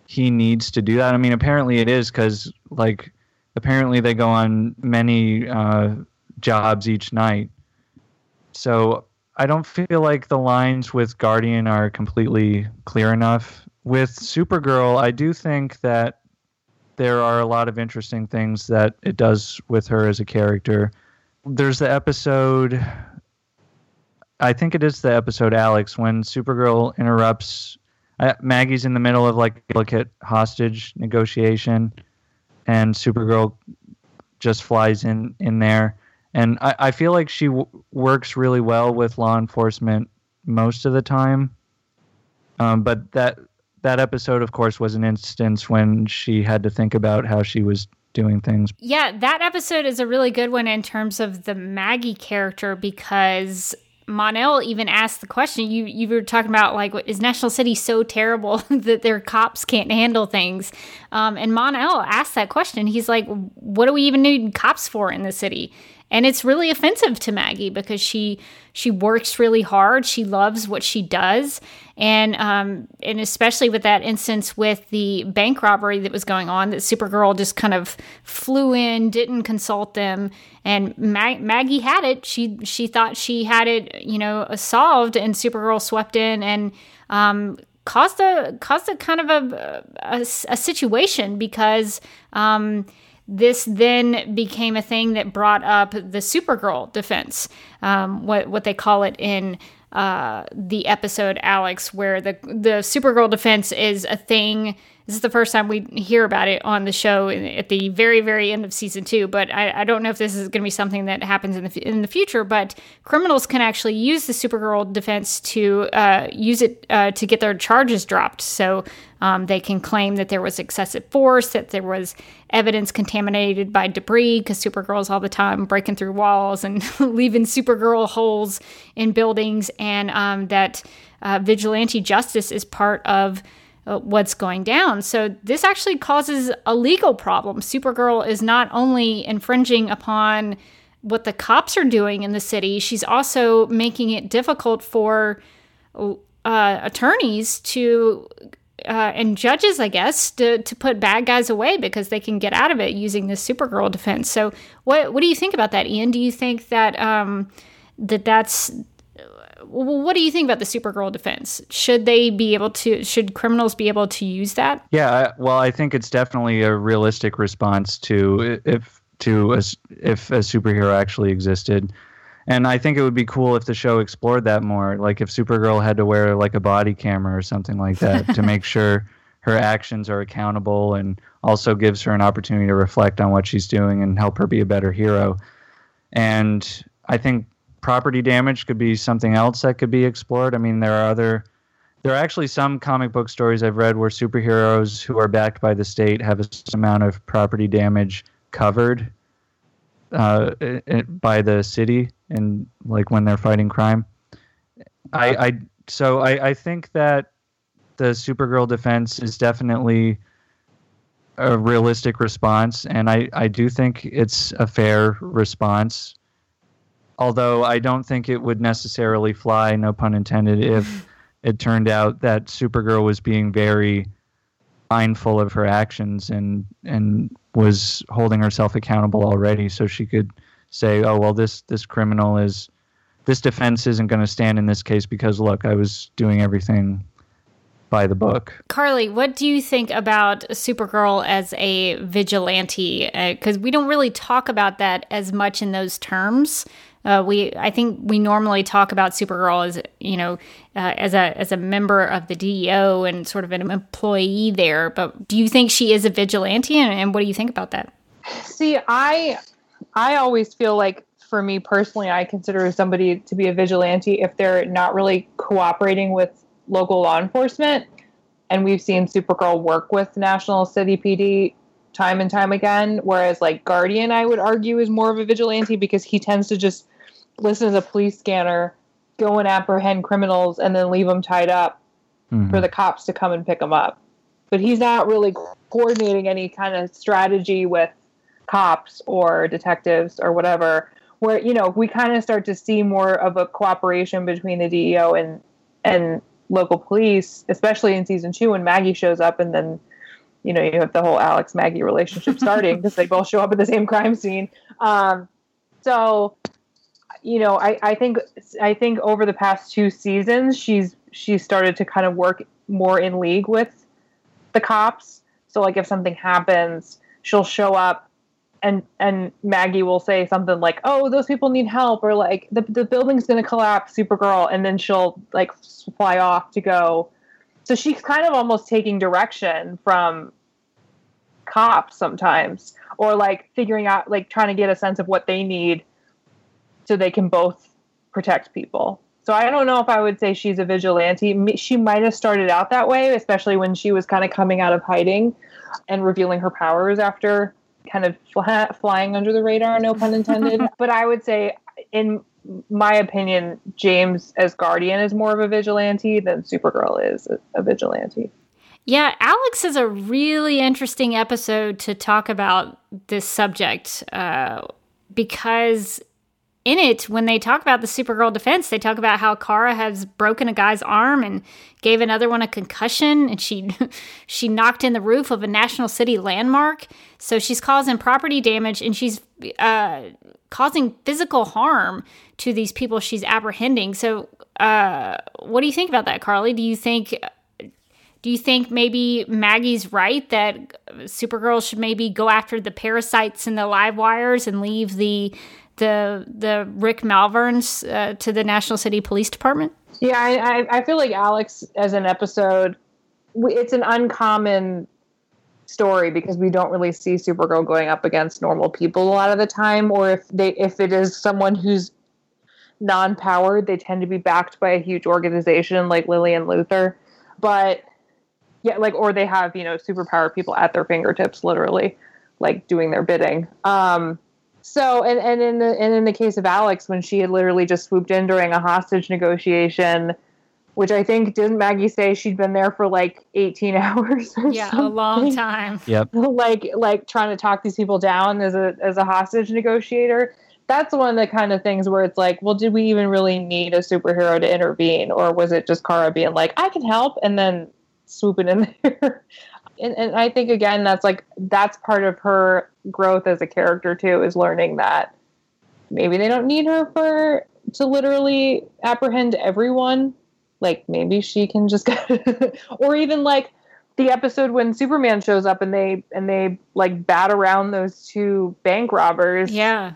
he needs to do that? I mean, apparently it is because like apparently they go on many uh, jobs each night. So I don't feel like the lines with Guardian are completely clear enough. With Supergirl, I do think that there are a lot of interesting things that it does with her as a character. There's the episode, I think it is the episode Alex, when Supergirl interrupts. Uh, Maggie's in the middle of like a delicate hostage negotiation, and Supergirl just flies in in there and I, I feel like she w- works really well with law enforcement most of the time. Um, but that that episode, of course, was an instance when she had to think about how she was doing things. Yeah, that episode is a really good one in terms of the Maggie character because Mon-El even asked the question. You you were talking about like, is National City so terrible that their cops can't handle things? Um, and Mon-El asked that question. He's like, what do we even need cops for in the city? And it's really offensive to Maggie because she she works really hard. She loves what she does, and um, and especially with that instance with the bank robbery that was going on, that Supergirl just kind of flew in, didn't consult them, and Mag- Maggie had it. She she thought she had it, you know, solved, and Supergirl swept in and. Um, caused a caused a kind of a a, a situation because um, this then became a thing that brought up the Supergirl defense, um, what what they call it in uh, the episode Alex, where the the Supergirl defense is a thing this is the first time we hear about it on the show at the very, very end of season two. But I, I don't know if this is going to be something that happens in the in the future. But criminals can actually use the Supergirl defense to uh, use it uh, to get their charges dropped. So um, they can claim that there was excessive force, that there was evidence contaminated by debris, because Supergirl's all the time breaking through walls and leaving Supergirl holes in buildings, and um, that uh, vigilante justice is part of uh, what's going down. So this actually causes a legal problem. Supergirl is not only infringing upon what the cops are doing in the city, she's also making it difficult for uh, attorneys to uh, and judges, I guess, to, to put bad guys away because they can get out of it using this Supergirl defense. So, what what do you think about that, Ian? Do you think that um, that that's what do you think about the Supergirl defense? Should they be able to? Should criminals be able to use that? Yeah, well, I think it's definitely a realistic response to if to a, if a superhero actually existed. And I think it would be cool if the show explored that more. Like if Supergirl had to wear like a body camera or something like that to make sure her actions are accountable and also gives her an opportunity to reflect on what she's doing and help her be a better hero. And I think property damage could be something else that could be explored. I mean, there are other there are actually some comic book stories I've read where superheroes who are backed by the state have a certain amount of property damage covered uh, it, by the city and like when they're fighting crime. I, I so I, I think that the Supergirl defense is definitely a realistic response, and I, I do think it's a fair response. Although I don't think it would necessarily fly, no pun intended, if it turned out that Supergirl was being very mindful of her actions and and was holding herself accountable already, so she could say, "Oh well, this this criminal is this defense isn't going to stand in this case because look, I was doing everything by the book." Carly, what do you think about Supergirl as a vigilante? Because uh, we don't really talk about that as much in those terms. Uh, we I think we normally talk about Supergirl as you know uh, as a as a member of the DEO and sort of an employee there. But do you think she is a vigilante, and, and what do you think about that? See, I I always feel like for me personally, I consider somebody to be a vigilante if they're not really cooperating with local law enforcement. And we've seen Supergirl work with National City PD time and time again. Whereas, like Guardian, I would argue is more of a vigilante because he tends to just listen to the police scanner, go and apprehend criminals, and then leave them tied up mm-hmm. for the cops to come and pick them up. But he's not really coordinating any kind of strategy with cops or detectives or whatever. Where you know we kind of start to see more of a cooperation between the DEO and and local police, especially in season two when Maggie shows up, and then you know you have the whole Alex Maggie relationship starting because they both show up at the same crime scene. Um, so you know, I, I think I think over the past two seasons, she's she's started to kind of work more in league with the cops. So like if something happens, she'll show up and and Maggie will say something like, "Oh, those people need help," or like the the building's going to collapse, Supergirl, and then she'll like fly off to go. So she's kind of almost taking direction from cops sometimes, or like figuring out, like trying to get a sense of what they need so they can both protect people. So I don't know if I would say she's a vigilante. She might have started out that way, especially when she was kind of coming out of hiding and revealing her powers after kind of fly, flying under the radar, no pun intended. but I would say, in my opinion, James as Guardian is more of a vigilante than Supergirl is a, a vigilante. Yeah, Alex is a really interesting episode to talk about this subject uh, because in it, when they talk about the Supergirl defense, they talk about how Kara has broken a guy's arm and gave another one a concussion, and she she knocked in the roof of a national city landmark. So she's causing property damage, and she's uh, causing physical harm to these people she's apprehending. So, uh, what do you think about that, Carly? Do you think do you think maybe Maggie's right that Supergirl should maybe go after the parasites and the live wires and leave the the the Rick Malvernes uh, to the National City Police Department? Yeah, I, I feel like Alex as an episode, it's an uncommon story because we don't really see Supergirl going up against normal people a lot of the time, or if they if it is someone who's non-powered, they tend to be backed by a huge organization like Lillian Luthor, But yeah, like or they have you know superpowered people at their fingertips, literally, like doing their bidding. Um, so, and, and in the and in the case of Alex, when she had literally just swooped in during a hostage negotiation, which I think didn't Maggie say she'd been there for like 18 hours? yeah, something? a long time. Yep. like like trying to talk these people down as a as a hostage negotiator. That's one of the kind of things where it's like, well, did we even really need a superhero to intervene, or was it just Kara being like, I can help, and then swooping in there? And, and I think again that's like that's part of her growth as a character too is learning that maybe they don't need her for to literally apprehend everyone. Like maybe she can just or even like the episode when Superman shows up and they and they like bat around those two bank robbers. Yeah.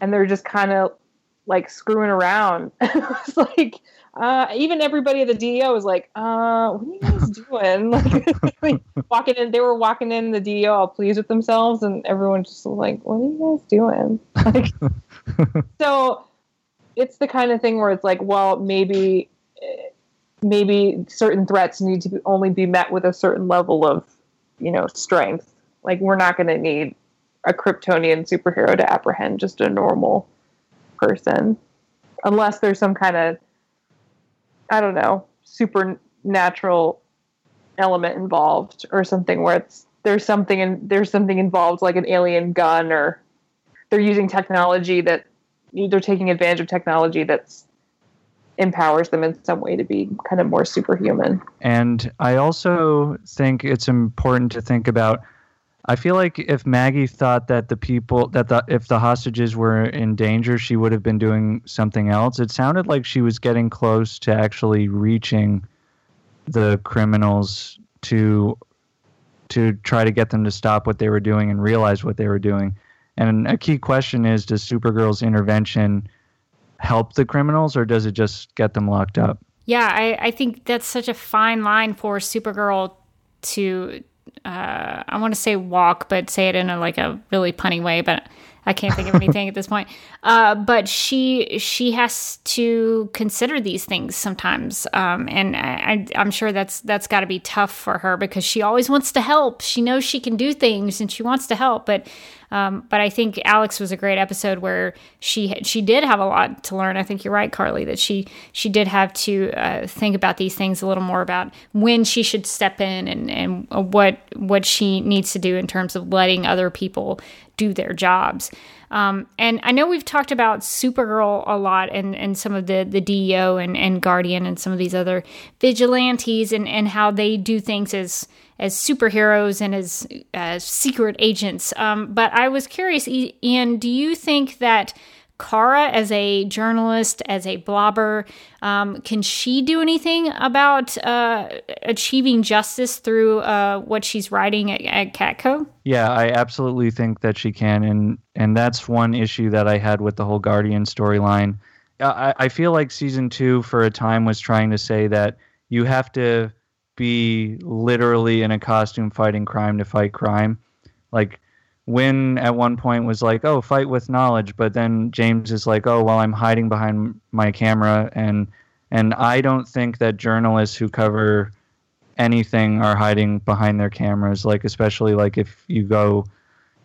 And they're just kind of like screwing around. it was like uh, even everybody at the DEO was like, uh, "What are you guys doing?" like, walking in, they were walking in the DEO all pleased with themselves, and everyone just was like, "What are you guys doing?" Like, so it's the kind of thing where it's like, well, maybe maybe certain threats need to be, only be met with a certain level of, you know, strength. Like we're not going to need a Kryptonian superhero to apprehend just a normal person, unless there's some kind of, I don't know, supernatural element involved or something where it's there's something and there's something involved like an alien gun or they're using technology that they're taking advantage of technology that's empowers them in some way to be kind of more superhuman. And I also think it's important to think about I feel like if Maggie thought that the people that the if the hostages were in danger, she would have been doing something else. It sounded like she was getting close to actually reaching the criminals to to try to get them to stop what they were doing and realize what they were doing. And a key question is does Supergirl's intervention help the criminals or does it just get them locked up? Yeah, I, I think that's such a fine line for Supergirl to uh, I want to say walk, but say it in a like a really punny way, but I can't think of anything at this point. Uh, but she she has to consider these things sometimes, um, and I, am sure that's that's got to be tough for her because she always wants to help. She knows she can do things and she wants to help, but um, but I think Alex was a great episode where she she did have a lot to learn. I think you're right, Carly, that she she did have to uh, think about these things a little more about when she should step in and and what what she needs to do in terms of letting other people do their jobs. Um, and I know we've talked about Supergirl a lot and, and some of the, the DEO and, and Guardian and some of these other vigilantes and, and how they do things as as superheroes and as, as secret agents. Um, but I was curious, Ian, do you think that Kara, as a journalist, as a blobber, um, can she do anything about uh, achieving justice through uh, what she's writing at, at Catco? Yeah, I absolutely think that she can, and and that's one issue that I had with the whole Guardian storyline. I, I feel like season two, for a time, was trying to say that you have to be literally in a costume fighting crime to fight crime. Like Winn at one point was like, "Oh, fight with knowledge," but then James is like, "Oh, well, I'm hiding behind my camera," and and I don't think that journalists who cover anything are hiding behind their cameras. Like especially like if you go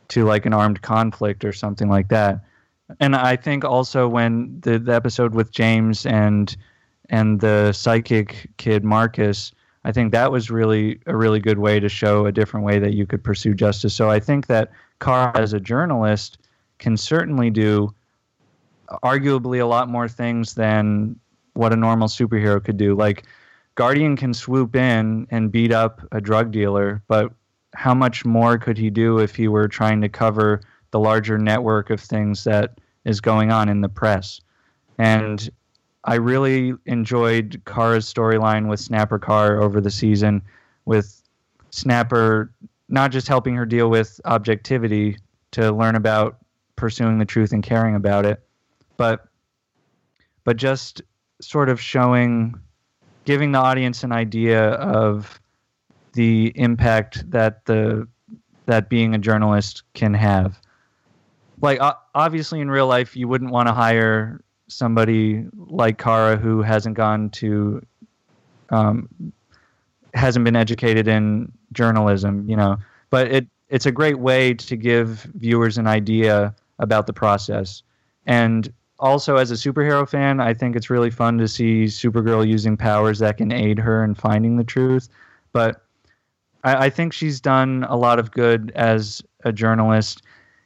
to like an armed conflict or something like that. And I think also when the, the episode with James and and the psychic kid Marcus, I think that was really a really good way to show a different way that you could pursue justice. So I think that Kara, as a journalist, can certainly do arguably a lot more things than what a normal superhero could do. Like, Guardian can swoop in and beat up a drug dealer, but how much more could he do if he were trying to cover the larger network of things that is going on in the press? And I really enjoyed Kara's storyline with Snapper Carr over the season, with Snapper not just helping her deal with objectivity to learn about pursuing the truth and caring about it, but but just sort of showing giving the audience an idea of the impact that the that being a journalist can have. Like obviously in real life you wouldn't want to hire somebody like Kara who hasn't gone to um, hasn't been educated in journalism, you know. But it it's a great way to give viewers an idea about the process. And also, as a superhero fan, I think it's really fun to see Supergirl using powers that can aid her in finding the truth. But I, I think she's done a lot of good as a journalist,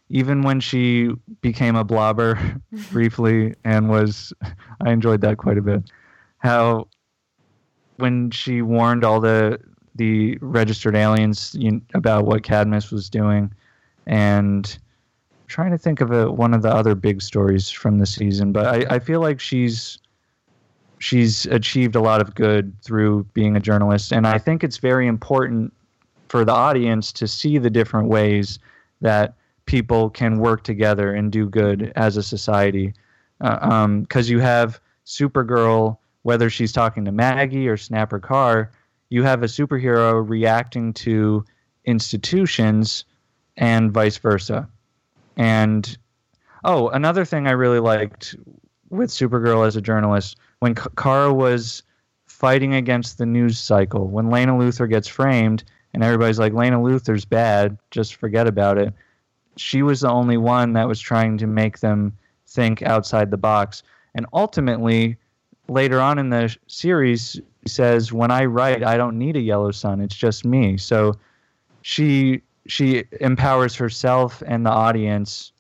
even when she became a blobber mm-hmm. briefly and was. I enjoyed that quite a bit. How when she warned all the the registered aliens you know, about what Cadmus was doing, and I'm trying to think of a, one of the other big stories from the season. But I, I feel like she's she's achieved a lot of good through being a journalist, and I think it's very important for the audience to see the different ways that people can work together and do good as a society. because uh, um, you have Supergirl, whether she's talking to Maggie or Snapper Carr, you have a superhero reacting to institutions and vice versa. And oh, another thing I really liked with Supergirl as a journalist when Kara was fighting against the news cycle, when Lena Luthor gets framed and everybody's like, Lena Luthor's bad, just forget about it. She was the only one that was trying to make them think outside the box. And ultimately, later on in the series, says, When I write, I don't need a yellow sun, it's just me. So she she empowers herself and the audience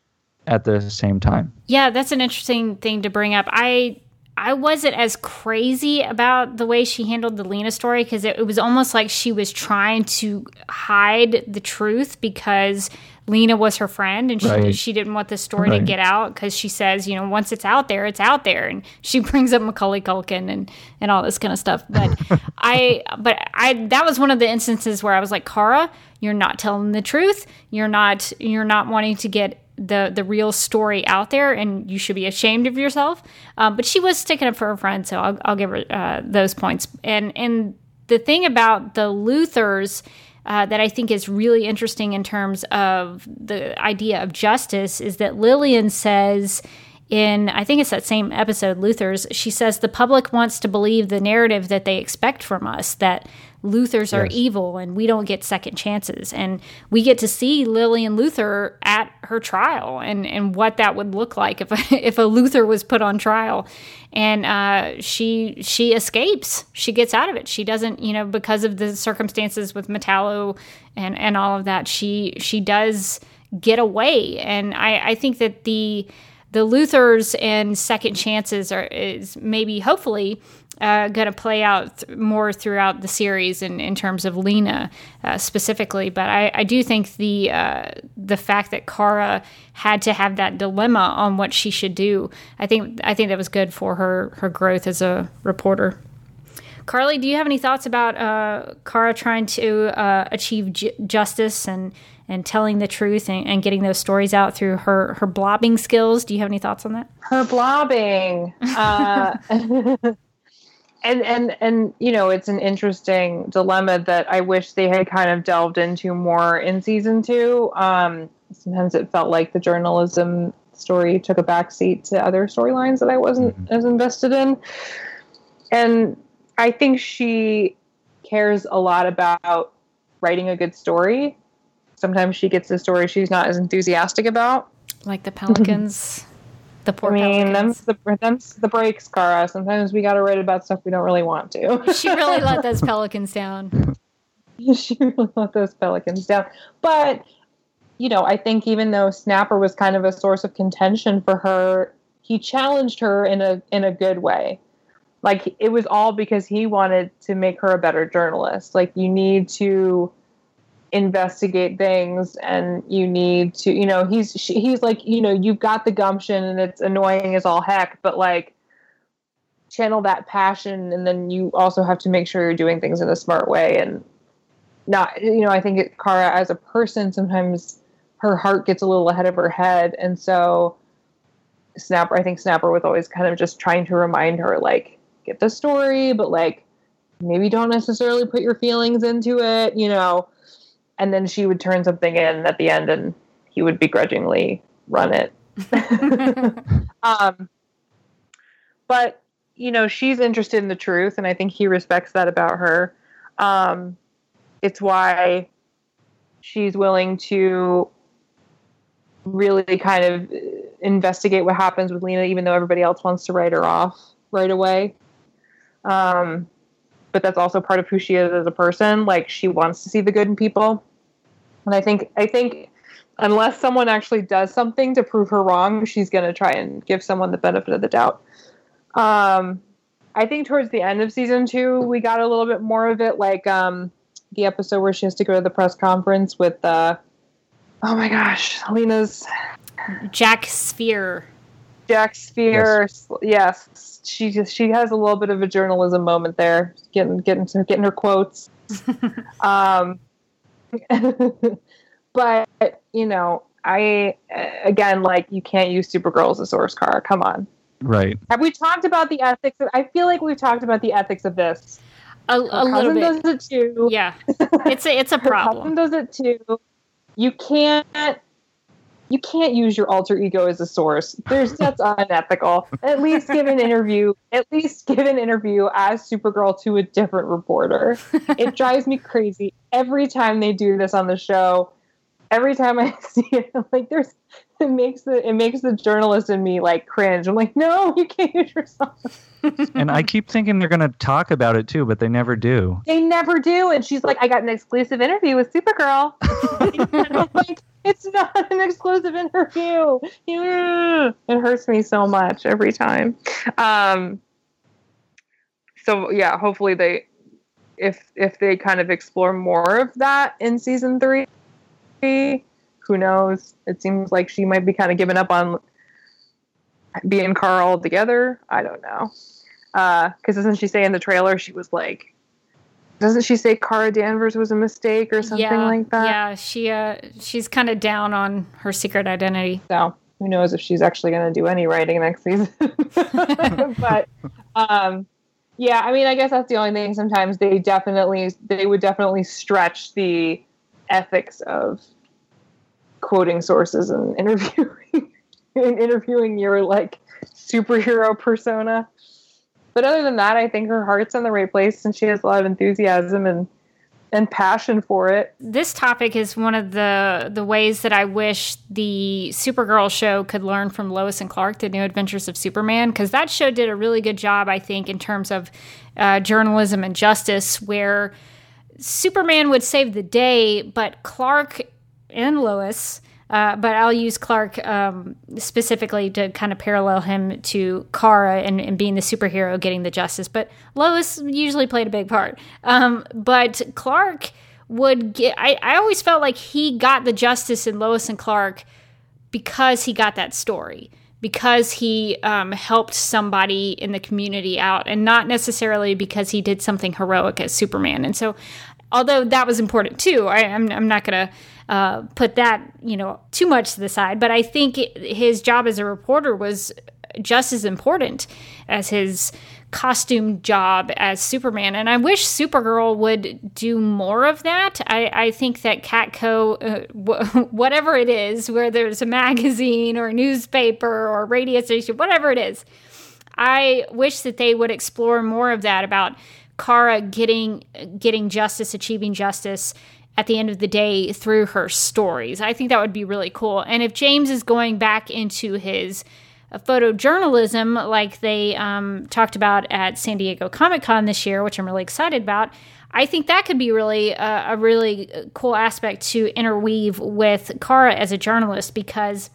at the same time. Yeah, that's an interesting thing to bring up. I I wasn't as crazy about the way she handled the Lena story because it, it, was almost like she was trying to hide the truth because Lena was her friend and she, right. she didn't want the story right. to get out because she says, you know, once it's out there, it's out there. And she brings up Macaulay Culkin and, and all this kind of stuff. But I, but I, that was one of the instances where I was like, Kara, you're not telling the truth. You're not, you're not wanting to get the the real story out there, and you should be ashamed of yourself. Um, but she was sticking up for her friend, so I'll, I'll give her uh, those points. And and the thing about the Luthors. Uh, that I think is really interesting in terms of the idea of justice is that Lillian says in I think it's that same episode, Luthors she says the public wants to believe the narrative that they expect from us that Luthors yes. are evil and we don't get second chances. And we get to see Lillian Luthor at her trial and, and what that would look like if a, if a Luthor was put on trial. And uh, she she escapes. She gets out of it. She doesn't, you know, because of the circumstances with Metallo and, and all of that, she she does get away. And I, I think that the the Luthors and second chances are is maybe hopefully uh, going to play out th- more throughout the series in, in terms of Lena uh, specifically. But I, I, do think the uh, the fact that Kara had to have that dilemma on what she should do, I think I think that was good for her her growth as a reporter. Carly, do you have any thoughts about uh, Kara trying to uh, achieve j- justice and and telling the truth and, and, getting those stories out through her her blobbing skills? Do you have any thoughts on that? Her blobbing. And and and you know it's an interesting dilemma that i wish they had kind of delved into more in season two. Um, sometimes it felt like the journalism story took a backseat to other storylines that i wasn't mm-hmm. as invested in. And i think she cares a lot about writing a good story. Sometimes she gets a story she's not as enthusiastic about. Like the pelicans the poor I mean, them's the, them's the breaks, Kara. Sometimes we got to write about stuff we don't really want to. she really let those pelicans down. she really let those pelicans down. But, you know, I think even though Snapper was kind of a source of contention for her, he challenged her in a in a good way. Like it was all because he wanted to make her a better journalist. Like you need to investigate things and you need to you know he's he's like you know you've got the gumption and it's annoying as all heck but like channel that passion and then you also have to make sure you're doing things in a smart way and not you know i think it, kara as a person sometimes her heart gets a little ahead of her head. And so snapper i think snapper was always kind of just trying to remind her like get the story but like maybe don't necessarily put your feelings into it you know and then she would turn something in at the end and he would begrudgingly run it. Um, but you know she's interested in the truth and i think he respects that about her. Um, it's why she's willing to really kind of investigate what happens with lena even though everybody else wants to write her off right away. Um, but that's also part of who she is as a person. Like she wants to see the good in people. And I think I think unless someone actually does something to prove her wrong, she's going to try and give someone the benefit of the doubt. Um, I think towards the end of season two, we got a little bit more of it, like um, the episode where she has to go to the press conference with, uh, oh my gosh, Lena's Jack Spheer. Jack Spheer, yes. yes she just she has a little bit of a journalism moment there, getting getting getting her quotes. um, but you know, I again like you can't use Supergirl as a source car. Come on. Right. Have we talked about the ethics? Of, I feel like we've talked about the ethics of this. A, a little bit. does it too. Yeah, it's a, it's a Her cousin problem. does it too. You can't you can't use your alter ego as a source. There's that's unethical. At least give an interview. At least give an interview as Supergirl to a different reporter. It drives me crazy every time they do this on the show. Every time I see it, I'm like, there's it makes the it makes the journalist in me like cringe. I'm like, no, you can't use yourself. And I keep thinking they're going to talk about it too, but they never do. They never do. And she's like, I got an exclusive interview with Supergirl. It's not an exclusive interview. It hurts me so much every time. Um, so yeah, hopefully they, if if they kind of explore more of that in season three, who knows? It seems like she might be kind of giving up on being Carl altogether. I don't know. Because doesn't she say in the trailer she was like, doesn't she say Kara Danvers was a mistake or something yeah, like that? yeah. She uh, she's kind of down on her secret identity. So who knows if she's actually going to do any writing next season? but um, yeah, I mean, I guess that's the only thing. Sometimes they definitely they would definitely stretch the ethics of quoting sources and interviewing and interviewing your like superhero persona. But other than that, I think her heart's in the right place and she has a lot of enthusiasm and and passion for it. This topic is one of the the ways that I wish the Supergirl show could learn from Lois and Clark, The New Adventures of Superman, because that show did a really good job, I think, in terms of uh, journalism and justice, where Superman would save the day, but Clark and Lois. Uh, but I'll use Clark um, specifically to kind of parallel him to Kara and, and being the superhero getting the justice. But Lois usually played a big part. Um, but Clark would get, I, I always felt like he got the justice in Lois and Clark because he got that story because he um, helped somebody in the community out and not necessarily because he did something heroic as superman and so although that was important too I, am not going to uh, put that you know too much to the side but i think it, his job as a reporter was just as important as his costume job as Superman. And I wish Supergirl would do more of that. I, I think that Catco, uh, w- whatever it is, where there's a magazine or a newspaper or radio station, whatever it is, I wish that they would explore more of that about Kara getting getting justice, achieving justice at the end of the day through her stories. I think that would be really cool. And if James is going back into his uh, photojournalism, like they um, talked about at San Diego Comic Con this year, which I'm really excited about. I think that could be really uh, a really cool aspect to interweave with Kara as a journalist because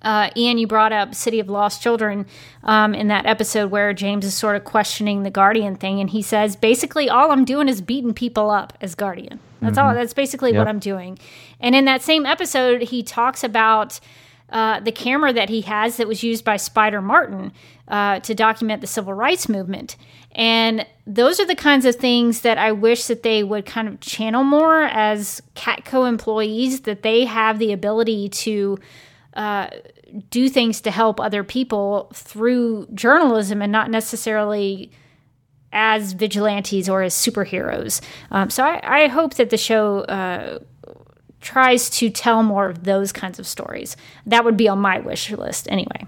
uh, Ian, you brought up City of Lost Children um, in that episode where James is sort of questioning the Guardian thing, and he says basically all I'm doing is beating people up as Guardian. That's all. That's basically Yep. what I'm doing. And in that same episode, he talks about uh, the camera that he has that was used by Spider Martin uh, to document the civil rights movement. And those are the kinds of things that I wish that they would kind of channel more as Catco employees, that they have the ability to do things to help other people through journalism and not necessarily as vigilantes or as superheroes. Um, so I, I hope that the show uh, tries to tell more of those kinds of stories. That would be on my wish list anyway.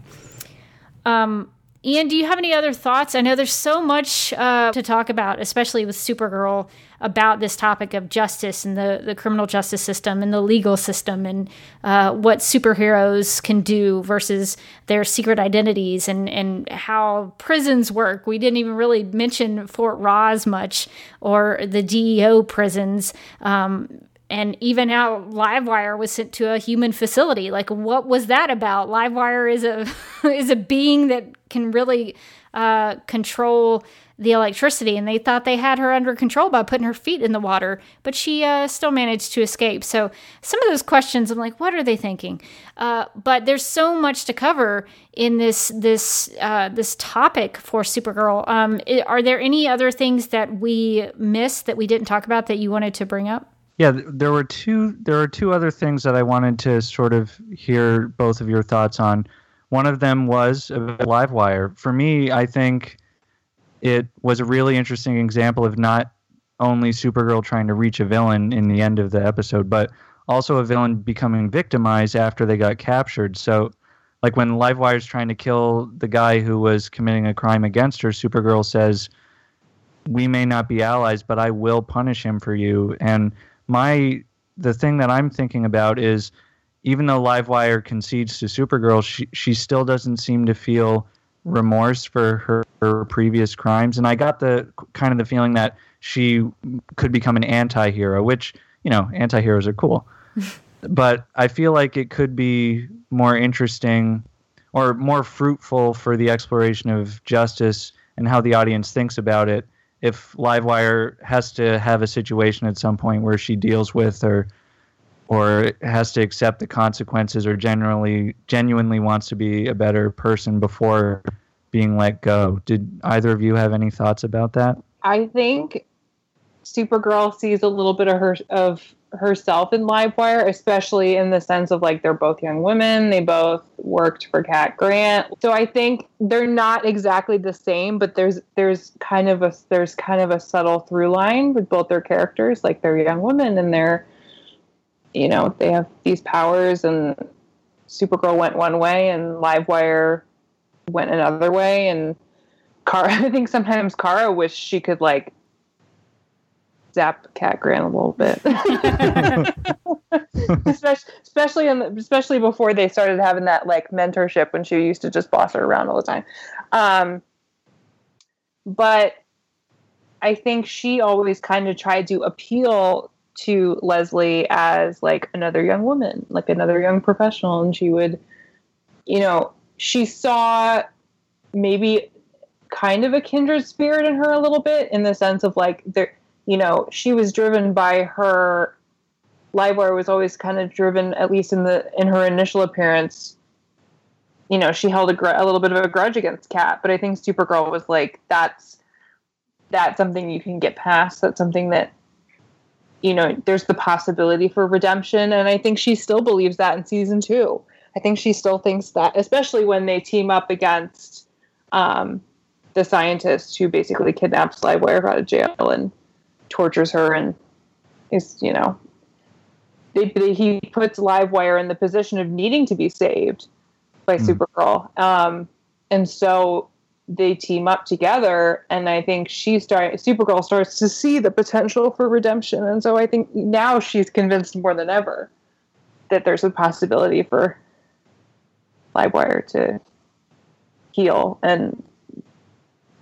Um, Ian, do you have any other thoughts? I know there's so much uh, to talk about, especially with Supergirl, about this topic of justice and the, the criminal justice system and the legal system and uh, what superheroes can do versus their secret identities and, and how prisons work. We didn't even really mention Fort Rozz much or the DEO prisons. Um, and even how Livewire was sent to a human facility. Like, what was that about? Livewire is a is a being that can really uh, control the electricity, and they thought they had her under control by putting her feet in the water, but she uh, still managed to escape. So, some of those questions, I'm like, what are they thinking? Uh, but there's so much to cover in this this uh, this topic for Supergirl. Um, are there any other things that we missed that we didn't talk about that you wanted to bring up? Yeah, there were two. There are two other things that I wanted to sort of hear both of your thoughts on. one of them was Livewire. For me, I think it was a really interesting example of not only Supergirl trying to reach a villain in the end of the episode, but also a villain becoming victimized after they got captured. So, like when Livewire's trying to kill the guy who was committing a crime against her, Supergirl says, "We may not be allies, but I will punish him for you." And my the thing that I'm thinking about is even though Livewire concedes to Supergirl, she she still doesn't seem to feel remorse for her, her previous crimes. And I got the kind of the feeling that she could become an anti-hero, which you know, anti-heroes are cool. but I feel like it could be more interesting or more fruitful for the exploration of justice and how the audience thinks about it if Livewire has to have a situation at some point where she deals with or or has to accept the consequences or generally genuinely wants to be a better person before being let go. Did either of you have any thoughts about that? I think Supergirl sees a little bit of her of herself in Livewire, especially in the sense of like they're both young women, they both worked for Cat Grant. So I think they're not exactly the same, but there's there's kind of a there's kind of a subtle through line with both their characters, like they're young women and they're you know, they have these powers and Supergirl went one way and Livewire went another way and Kara I think sometimes Kara wished she could like zap Cat Grant a little bit, especially especially, in the, especially before they started having that like mentorship when she used to just boss her around all the time. Um, but I think she always kind of tried to appeal to Leslie as like another young woman, like another young professional, and she would, you know, she saw maybe kind of a kindred spirit in her a little bit in the sense of like there you know, she was driven by her. Livewire was always kind of driven, at least in the in her initial appearance. You know, she held a, gr- a little bit of a grudge against Cat, but I think Supergirl was like, that's that's something you can get past. That's something that you know, there's the possibility for redemption, and I think she still believes that in season two. I think she still thinks that, especially when they team up against um, the scientist who basically kidnaps Livewire out of jail and tortures her and is you know they, they, he puts Livewire in the position of needing to be saved by mm. Supergirl, um, and so they team up together. And I think she start Supergirl starts to see the potential for redemption, and so I think now she's convinced more than ever that there's a possibility for Livewire to heal and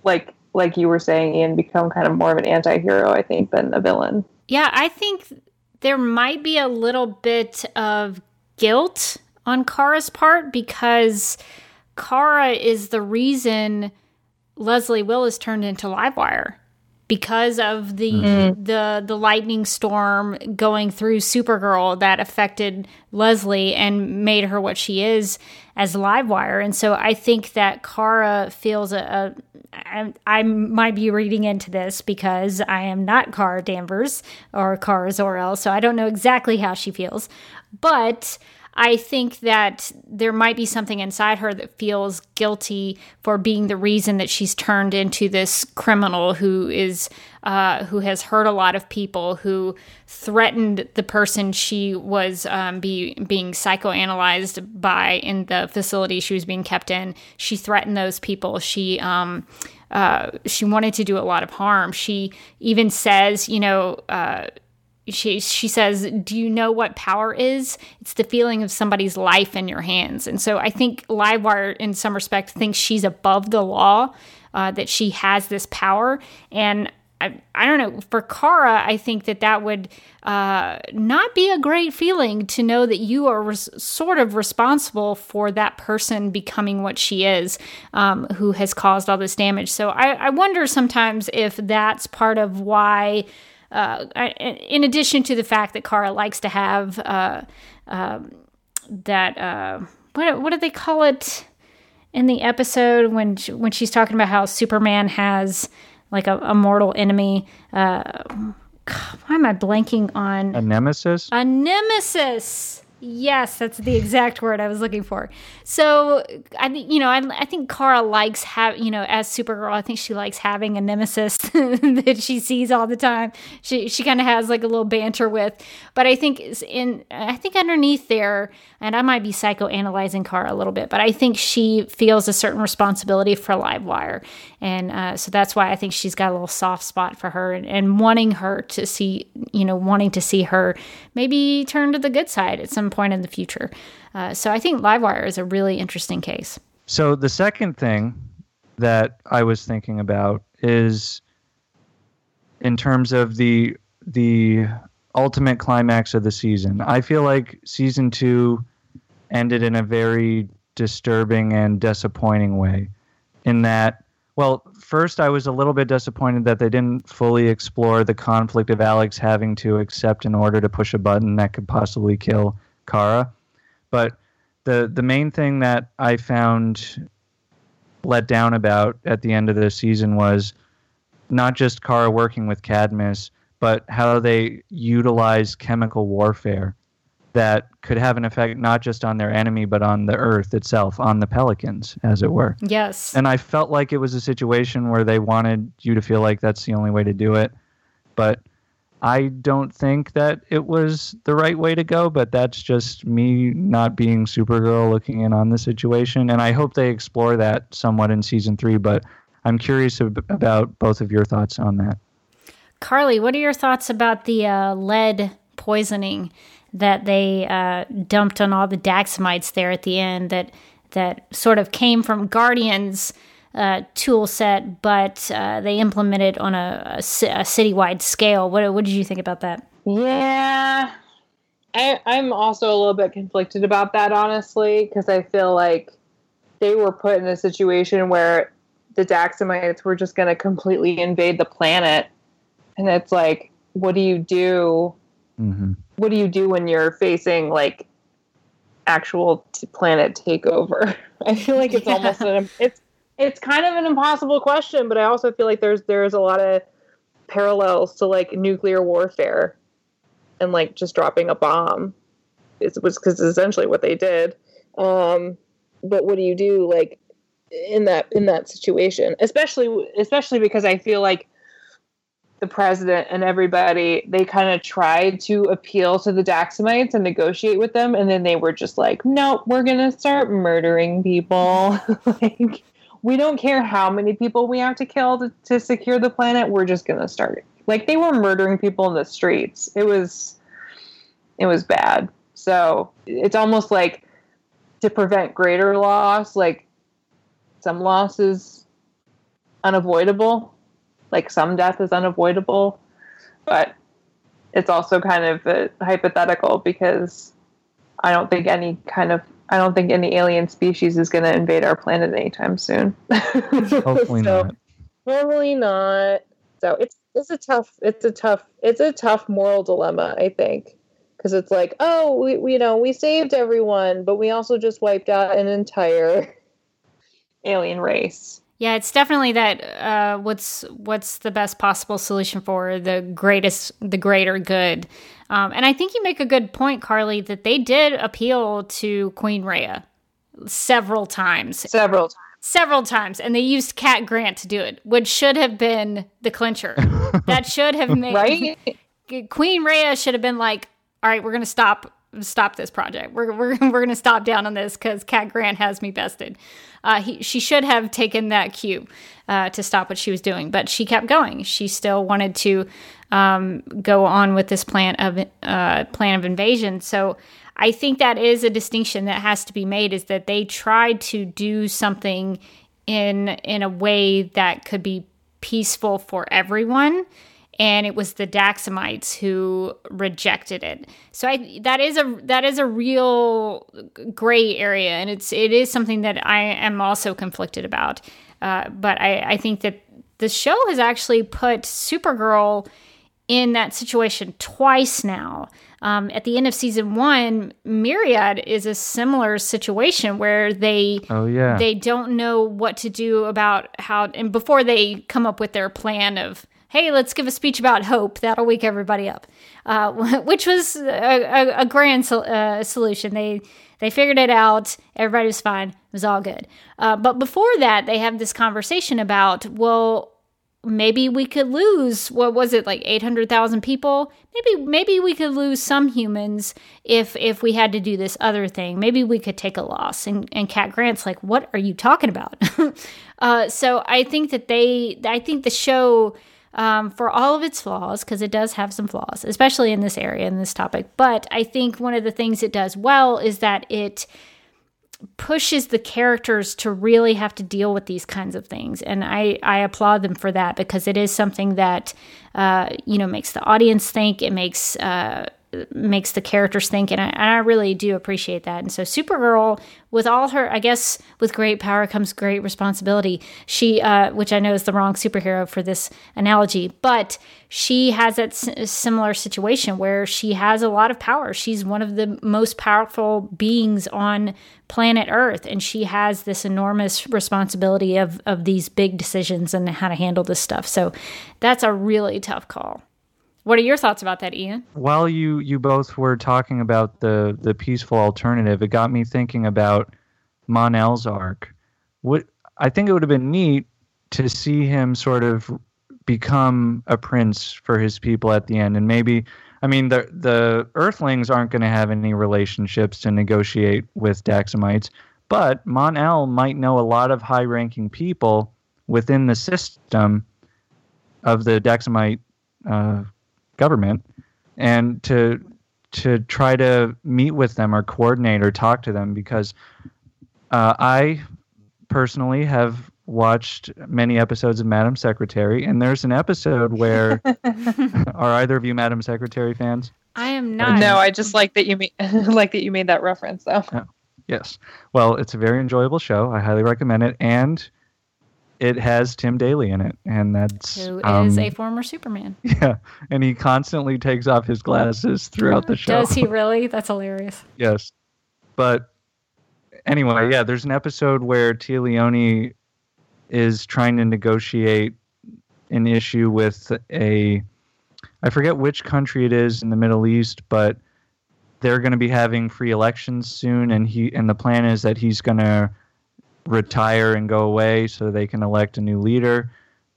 like like you were saying, Ian, become kind of more of an anti-hero, I think, than a villain. Yeah, I think there might be a little bit of guilt on Kara's part because Kara is the reason Leslie Willis turned into Livewire because of the mm-hmm. the the lightning storm going through Supergirl that affected Leslie and made her what she is as Livewire. And so I think that Kara feels a, a I, I might be reading into this because I am not Kara Danvers or Kara Zor-El, so I don't know exactly how she feels. But I think that there might be something inside her that feels guilty for being the reason that she's turned into this criminal who is uh, who has hurt a lot of people, who threatened the person she was um, be, being psychoanalyzed by in the facility she was being kept in. She threatened those people. She um, uh, she wanted to do a lot of harm. She even says, you know. Uh, she she says, "Do you know what power is? It's the feeling of somebody's life in your hands." And so I think Livewire, in some respect, thinks she's above the law, uh, that she has this power, and I, I don't know. For Kara, I think that that would uh, not be a great feeling to know that you are res- sort of responsible for that person becoming what she is, um, who has caused all this damage. So I, I wonder sometimes if that's part of why uh, in addition to the fact that Kara likes to have uh, um, that uh, what what do they call it in the episode when she, when she's talking about how Superman has like a, a mortal enemy. Uh, why am I blanking on a nemesis? A nemesis. Yes, that's the exact word I was looking for. So, I think you know, I, I think Kara likes have you know, as Supergirl, I think she likes having a nemesis that she sees all the time. She she kind of has like a little banter with, but I think in I think underneath there, and I might be psychoanalyzing Kara a little bit, but I think she feels a certain responsibility for Livewire, and uh, so that's why I think she's got a little soft spot for her, and, and wanting her to see, you know, wanting to see her maybe turn to the good side at some point in the future. Uh, so I think Livewire is a really interesting case. So the second thing that I was thinking about is in terms of the the ultimate climax of the season. I feel like season 2 ended in a very disturbing and disappointing way in that well, first I was a little bit disappointed that they didn't fully explore the conflict of Alex having to accept an order to push a button that could possibly kill Kara. But the the main thing that I found let down about at the end of the season was not just Kara working with Cadmus, but how they utilized chemical warfare that could have an effect not just on their enemy but on the earth itself on the pelicans as it were. Yes. And i felt like it was a situation where they wanted you to feel like that's the only way to do it. But i don't think that it was the right way to go but that's just me not being supergirl looking in on the situation. And i hope they explore that somewhat in season three but i'm curious ab- about both of your thoughts on that. Carly what are your thoughts about the uh, lead poisoning that they uh, dumped on all the Daxamites there at the end that that sort of came from Guardians uh, tool set, but uh, they implemented on a, a, a, citywide scale. What, what did you think about that? Yeah, I, I'm also a little bit conflicted about that, honestly, because I feel like they were put in a situation where the Daxamites were just going to completely invade the planet. And it's like, what do you do Mm-hmm. What do you do when you're facing like actual t- planet takeover? I feel like it's yeah. almost an it's it's kind of an impossible question, but I also feel like there's there's a lot of parallels to like nuclear warfare and like just dropping a bomb. It was because essentially what they did. Um, but what do you do like in that in that situation? Especially especially because I feel like the president and everybody, they kind of tried to appeal to the Daxamites and negotiate with them, and then they were just like, "No, we're gonna start murdering people. like, we don't care how many people we have to kill to, to secure the planet. We're just gonna start." Like they were murdering people in the streets. It was, it was bad. So it's almost like to prevent greater loss, like some loss is unavoidable like some death is unavoidable, but it's also kind of a hypothetical because I don't think any kind of I don't think any alien species is going to invade our planet anytime soon. Hopefully so, not. Probably not. So it's it's a tough it's a tough it's a tough moral dilemma. I think because it's like oh we, we you know we saved everyone, but we also just wiped out an entire alien race. Yeah, it's definitely that. Uh, what's what's the best possible solution for the greatest, the greater good? Um, and I think you make a good point, Carly, that they did appeal to Queen Rhea several times. Several times. Several times, and they used Cat Grant to do it, which should have been the clincher. that should have made right. Queen Rhea should have been like, "All right, we're going to stop stop this project. We're we're we're going to stop down on this because Cat Grant has me bested." Uh, he, she should have taken that cue uh, to stop what she was doing, but she kept going. She still wanted to um, go on with this plan of uh, plan of invasion. So I think that is a distinction that has to be made: is that they tried to do something in in a way that could be peaceful for everyone and it was the Daxamites who rejected it. So I, that is a that is a real gray area, and it's it is something that I am also conflicted about. Uh, but I, I think that the show has actually put Supergirl in that situation twice now. Um, at the end of season one, Myriad is a similar situation where they oh yeah they don't know what to do about how and before they come up with their plan of hey, let's give a speech about hope. That'll wake everybody up, uh, which was a, a, a grand uh, solution. They they figured it out. Everybody was fine. It was all good. Uh, but before that, they have this conversation about, well, maybe we could lose what was it like 800,000 people maybe maybe we could lose some humans if if we had to do this other thing maybe we could take a loss and and Cat Grant's like what are you talking about uh, so I think that they I think the show um, for all of its flaws because it does have some flaws especially in this area in this topic. But I think one of the things it does well is that it pushes the characters to really have to deal with these kinds of things. And i i applaud them for that because it is something that uh, you know makes the audience think. It makes uh, makes the characters think and I, and I really do appreciate that. And so supergirl with all her i guess with great power comes great responsibility. She uh, which i know is the wrong superhero for this analogy but she has that s- similar situation where she has a lot of power. She's one of the most powerful beings on planet earth and she has this enormous responsibility of of these big decisions and how to handle this stuff. So that's a really tough call what are your thoughts about that, Ian? While you you both were talking about the the peaceful alternative, it got me thinking about Mon-El's arc. What I think it would have been neat to see him sort of become a prince for his people at the end, and maybe I mean the the Earthlings aren't going to have any relationships to negotiate with Daxamites, but Mon-El might know a lot of high-ranking people within the system of the Daxamite uh, government and to to try to meet with them or coordinate or talk to them because uh, I personally have watched many episodes of Madam Secretary, and there's an episode where are either of you Madam Secretary fans? I am not. No, I just like that you made like that you made that reference though. Yes. Well, it's a very enjoyable show. I highly recommend it, and it has Tim Daly in it, and that's Who is um, a former Superman? yeah, and he constantly takes off his glasses throughout the show. Does he really? That's hilarious. yes, but anyway, yeah, there's an episode where Téa Leoni is trying to negotiate an issue with a, I forget which country it is in the Middle East, but they're going to be having free elections soon, and he and the plan is that he's going to retire and go away so they can elect a new leader.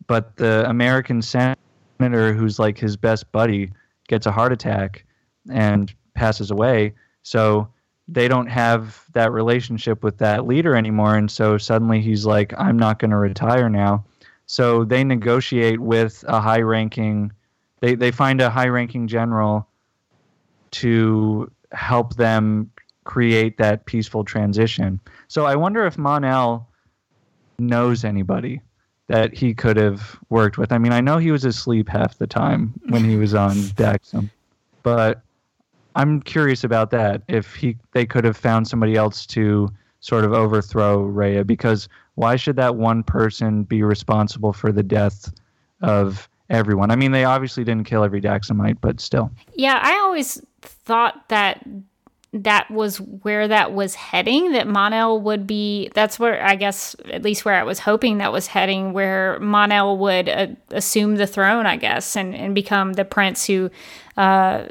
But the American senator, who's like his best buddy, gets a heart attack and passes away. So they don't have that relationship with that leader anymore. And so suddenly he's like, I'm not going to retire now. So they negotiate with a high ranking, they, they find a high ranking general to help them create that peaceful transition. So I wonder if Mon-El knows anybody that he could have worked with. I mean, I know he was asleep half the time when he was on Daxam, but I'm curious about that. If he they could have found somebody else to sort of overthrow Rhea, because why should that one person be responsible for the death of everyone? I mean, they obviously didn't kill every Daxamite, but still. Yeah, I always thought that that was where that was heading that Mon-El would be that's where I guess at least where I was hoping that was heading where Mon-El would uh, assume the throne I guess and and become the prince who uh,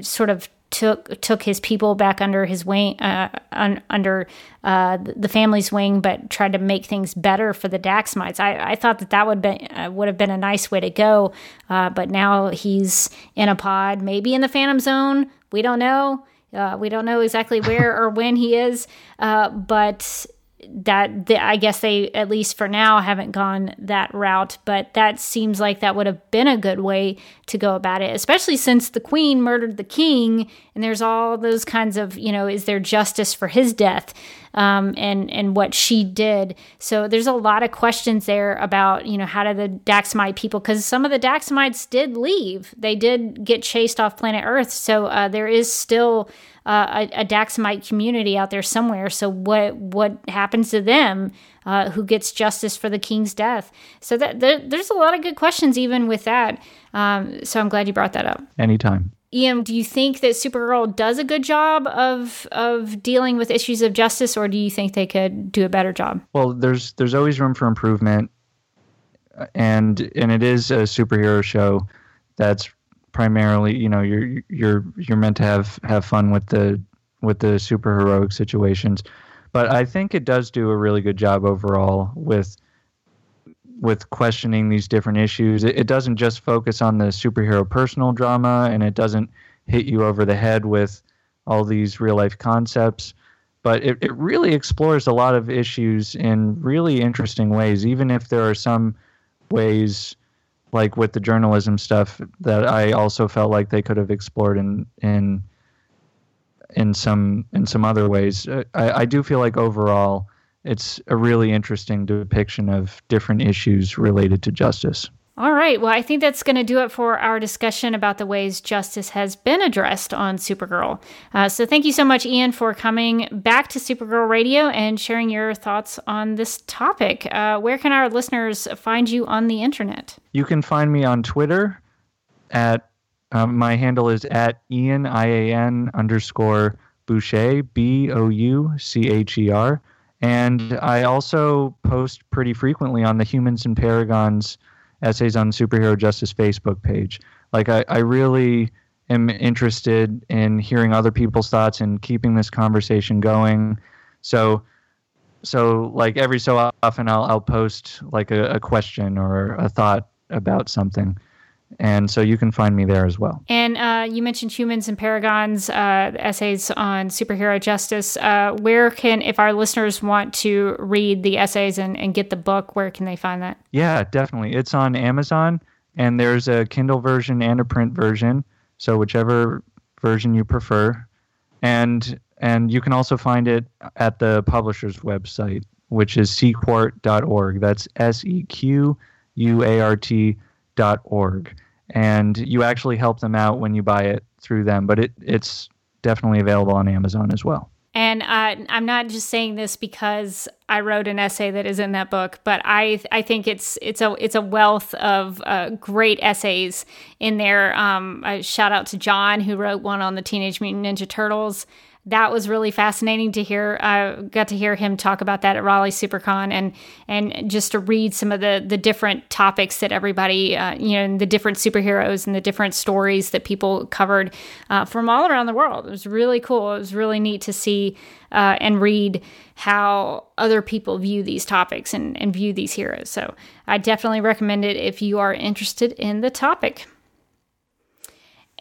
sort of took took his people back under his wing uh, un, under uh, the family's wing but tried to make things better for the Daxamites. I, I thought that that would be uh, would have been a nice way to go uh, but now he's in a pod maybe in the Phantom Zone. We don't know uh, we don't know exactly where or when he is, uh, but that the, I guess they at least for now haven't gone that route. But that seems like that would have been a good way to go about it, especially since the queen murdered the king, and there's all those kinds of you know, is there justice for his death? Um, and and what she did. So there's a lot of questions there about you know how did the Daxamite people because some of the Daxamites did leave. They did get chased off planet Earth. So uh, there is still uh, a, a Daxamite community out there somewhere. So what what happens to them? Uh, who gets justice for the king's death? So that there, there's a lot of good questions even with that. Um, so I'm glad you brought that up. Anytime. Ian, do you think that Supergirl does a good job of of dealing with issues of justice, or do you think they could do a better job? Well, there's there's always room for improvement. and and it is a superhero show that's primarily you know you're you're you're meant to have have fun with the with the superheroic situations. But i think it does do a really good job overall with with questioning these different issues. It, it doesn't just focus on the superhero personal drama and it doesn't hit you over the head with all these real life concepts. But it, it really explores a lot of issues in really interesting ways even if there are some ways like with the journalism stuff that I also felt like they could have explored in in in some in some other ways. Uh, I, I do feel like overall it's a really interesting depiction of different issues related to justice. All right. Well, I think that's going to do it for our discussion about the ways justice has been addressed on Supergirl. Uh, so, thank you so much, Ian, for coming back to Supergirl Radio and sharing your thoughts on this topic. Uh, where can our listeners find you on the internet? You can find me on Twitter at um, my handle is at Ian I A N underscore Boucher B O U C H E R, and I also post pretty frequently on the Humans and Paragons essays on superhero justice Facebook page. Like I, I really am interested in hearing other people's thoughts and keeping this conversation going. So so like every so often I'll I'll post like a, a question or a thought about something and so you can find me there as well. And uh, you mentioned Humans and Paragons uh, essays on superhero justice. Uh, where can, if our listeners want to read the essays and, and get the book, where can they find that? Yeah, definitely. It's on Amazon, and there's a Kindle version and a print version. So whichever version you prefer, and and you can also find it at the publisher's website, which is sequart.org. That's S E Q U A R T org, and you actually help them out when you buy it through them. But it, it's definitely available on Amazon as well. And uh, I'm not just saying this because I wrote an essay that is in that book, but I I think it's it's a it's a wealth of uh, great essays in there. Um, shout out to John who wrote one on the Teenage Mutant Ninja Turtles that was really fascinating to hear. I got to hear him talk about that at Raleigh SuperCon, and and just to read some of the the different topics that everybody, uh, you know, the different superheroes and the different stories that people covered uh, from all around the world. It was really cool. It was really neat to see uh, and read how other people view these topics and, and view these heroes. So I definitely recommend it if you are interested in the topic.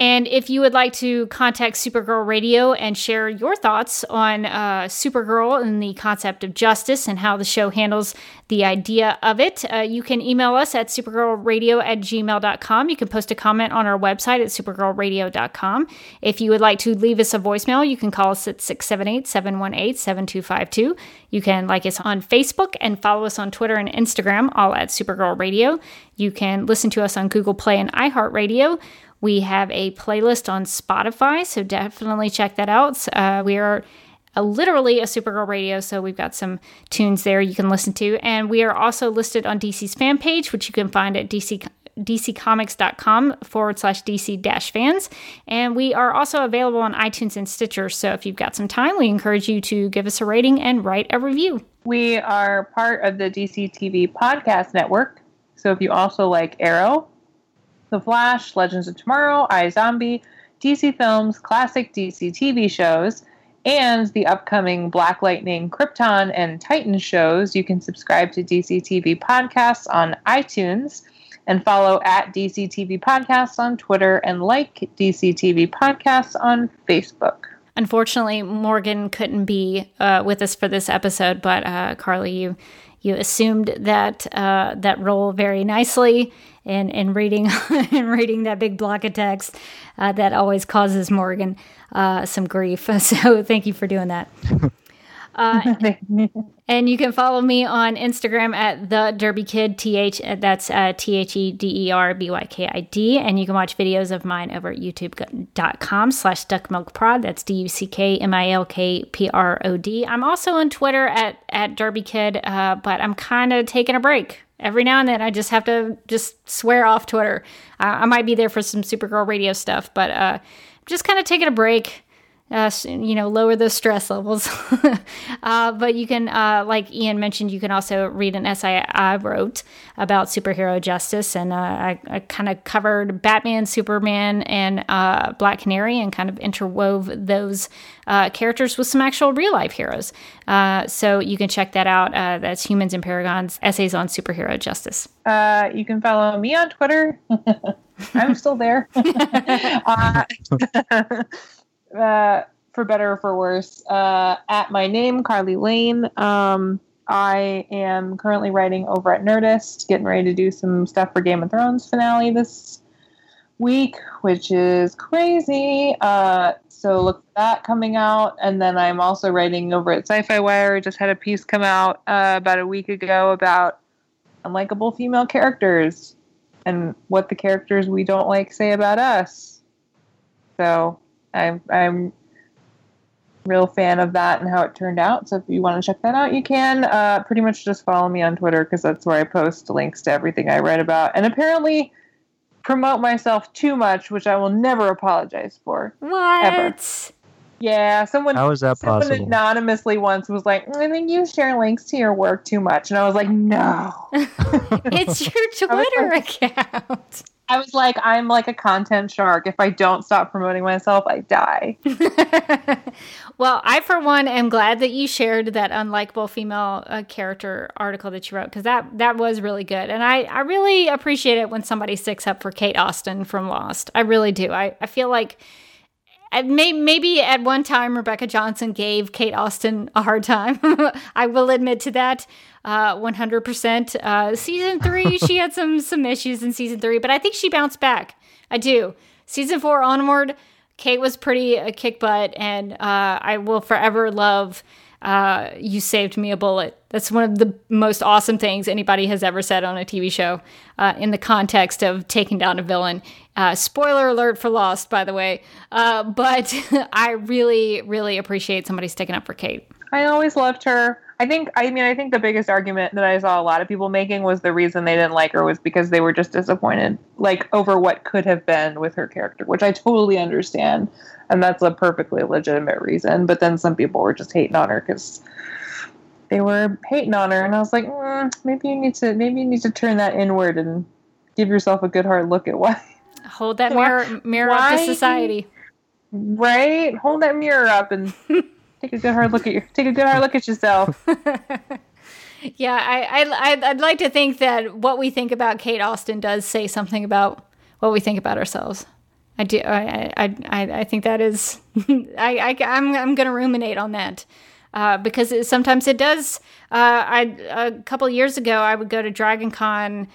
And if you would like to contact Supergirl Radio and share your thoughts on uh, Supergirl and the concept of justice and how the show handles the idea of it, uh, you can email us at supergirlradio at gmail.com. You can post a comment on our website at supergirlradio.com. If you would like to leave us a voicemail, you can call us at 678 718 7252. You can like us on Facebook and follow us on Twitter and Instagram, all at Supergirl Radio. You can listen to us on Google Play and iHeartRadio. We have a playlist on Spotify, so definitely check that out. Uh, we are a, literally a Supergirl radio, so we've got some tunes there you can listen to. And we are also listed on DC's fan page, which you can find at DC dccomics.com forward slash dc dash fans and we are also available on itunes and stitcher so if you've got some time we encourage you to give us a rating and write a review we are part of the dc tv podcast network so if you also like arrow the Flash, Legends of Tomorrow, iZombie, DC Films, classic DC TV shows, and the upcoming Black Lightning, Krypton, and Titan shows, you can subscribe to DC TV Podcasts on iTunes and follow at DC TV Podcasts on Twitter and like DC TV Podcasts on Facebook. Unfortunately, Morgan couldn't be uh, with us for this episode, but uh, Carly, you you assumed that uh, that role very nicely in, in reading in reading that big block of text uh, that always causes Morgan uh, some grief. So thank you for doing that. Uh, and you can follow me on Instagram at the Derby Kid. Th that's uh, T H E D E R B Y K I D. And you can watch videos of mine over at youtube.com slash duckmilkprod. That's D U C K M I L K P R O D. I'm also on Twitter at at Derby Kid, uh, but I'm kind of taking a break. Every now and then, I just have to just swear off Twitter. I might be there for some Supergirl radio stuff, but uh, I'm just kind of taking a break uh, you know, lower those stress levels. uh, but you can, uh, like Ian mentioned, you can also read an essay I wrote about superhero justice, and uh, I, I kind of covered Batman, Superman, and uh, Black Canary, and kind of interwove those uh, characters with some actual real life heroes. so you can check that out. that's Humans and Paragons essays on superhero justice. you can follow me on Twitter. I'm still there uh, for better or for worse, uh, at my name, Carly Lane. Um, I am currently writing over at Nerdist, getting ready to do some stuff for Game of Thrones finale this week, which is crazy. Uh, so look for that coming out. And then I'm also writing over at Sci-Fi Wire. Just had a piece come out uh, about a week ago about unlikable female characters and what the characters we don't like say about us. So I'm I'm real fan of that and how it turned out. So if you want to check that out, you can. Uh, pretty much just follow me on Twitter because that's where I post links to everything I write about. And apparently promote myself too much, which I will never apologize for. What? Ever. Yeah, someone. How is that someone possible? anonymously once was like, "I think you share links to your work too much," and I was like, "No, it's your Twitter account." I was like, I'm like a content shark. If I don't stop promoting myself, I die. well, I, for one, am glad that you shared that unlikable female uh, character article that you wrote because that that was really good, and I I really appreciate it when somebody sticks up for Kate Austen from Lost. I really do. I I feel like maybe at one time Rebecca Johnson gave Kate Austen a hard time. I will admit to that, uh, 100%. Uh, season three, she had some some issues in season three, but I think she bounced back. I do. Season four onward, Kate was pretty a kick butt, and uh, I will forever love uh, you saved me a bullet. That's one of the most awesome things anybody has ever said on a TV show uh, in the context of taking down a villain. Uh, spoiler alert for Lost, by the way. Uh, but I really, really appreciate somebody sticking up for Kate. I always loved her. I think, I mean, I think the biggest argument that I saw a lot of people making was the reason they didn't like her was because they were just disappointed, like over what could have been with her character, which I totally understand and that's a perfectly legitimate reason. But then some people were just hating on her because they were hating on her, and I was like, mm, maybe you need to maybe you need to turn that inward and give yourself a good hard look at why. Hold that mirror mirror why, up to society. Right, hold that mirror up and take a good hard look at your take a good hard look at yourself. yeah, I, I I'd like to think that what we think about Kate Austen does say something about what we think about ourselves. I do. I I I, I think that is. I, I I'm I'm going to ruminate on that. Uh, because it, sometimes it does. Uh, I a couple years ago, I would go to Dragon Con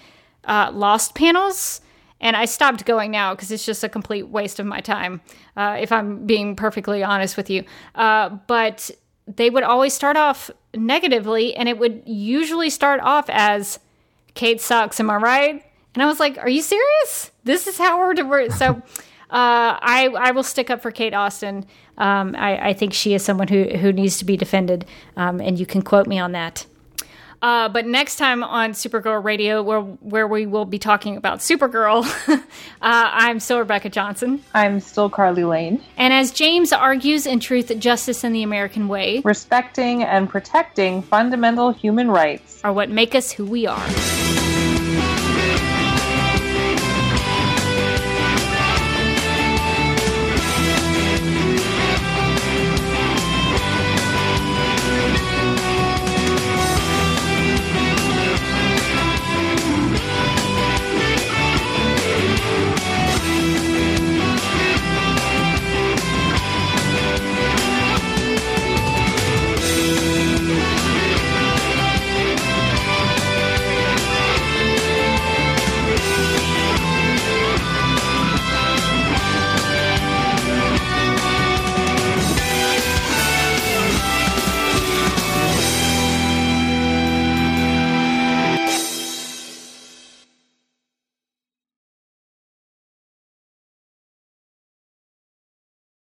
uh, Lost panels, and I stopped going now because it's just a complete waste of my time. Uh, if I'm being perfectly honest with you, uh, but they would always start off negatively, and it would usually start off as "Kate sucks." Am I right? And I was like, "Are you serious? This is how we're to so." Uh, I I will stick up for Kate Austen. Um, I, I, think she is someone who who needs to be defended, um, and you can quote me on that. Uh, but next time on Supergirl Radio, where where we will be talking about Supergirl, uh, I'm still Rebecca Johnson. I'm still Carly Lane. And as James argues in Truth, Justice, and the American Way, respecting and protecting fundamental human rights are what make us who we are.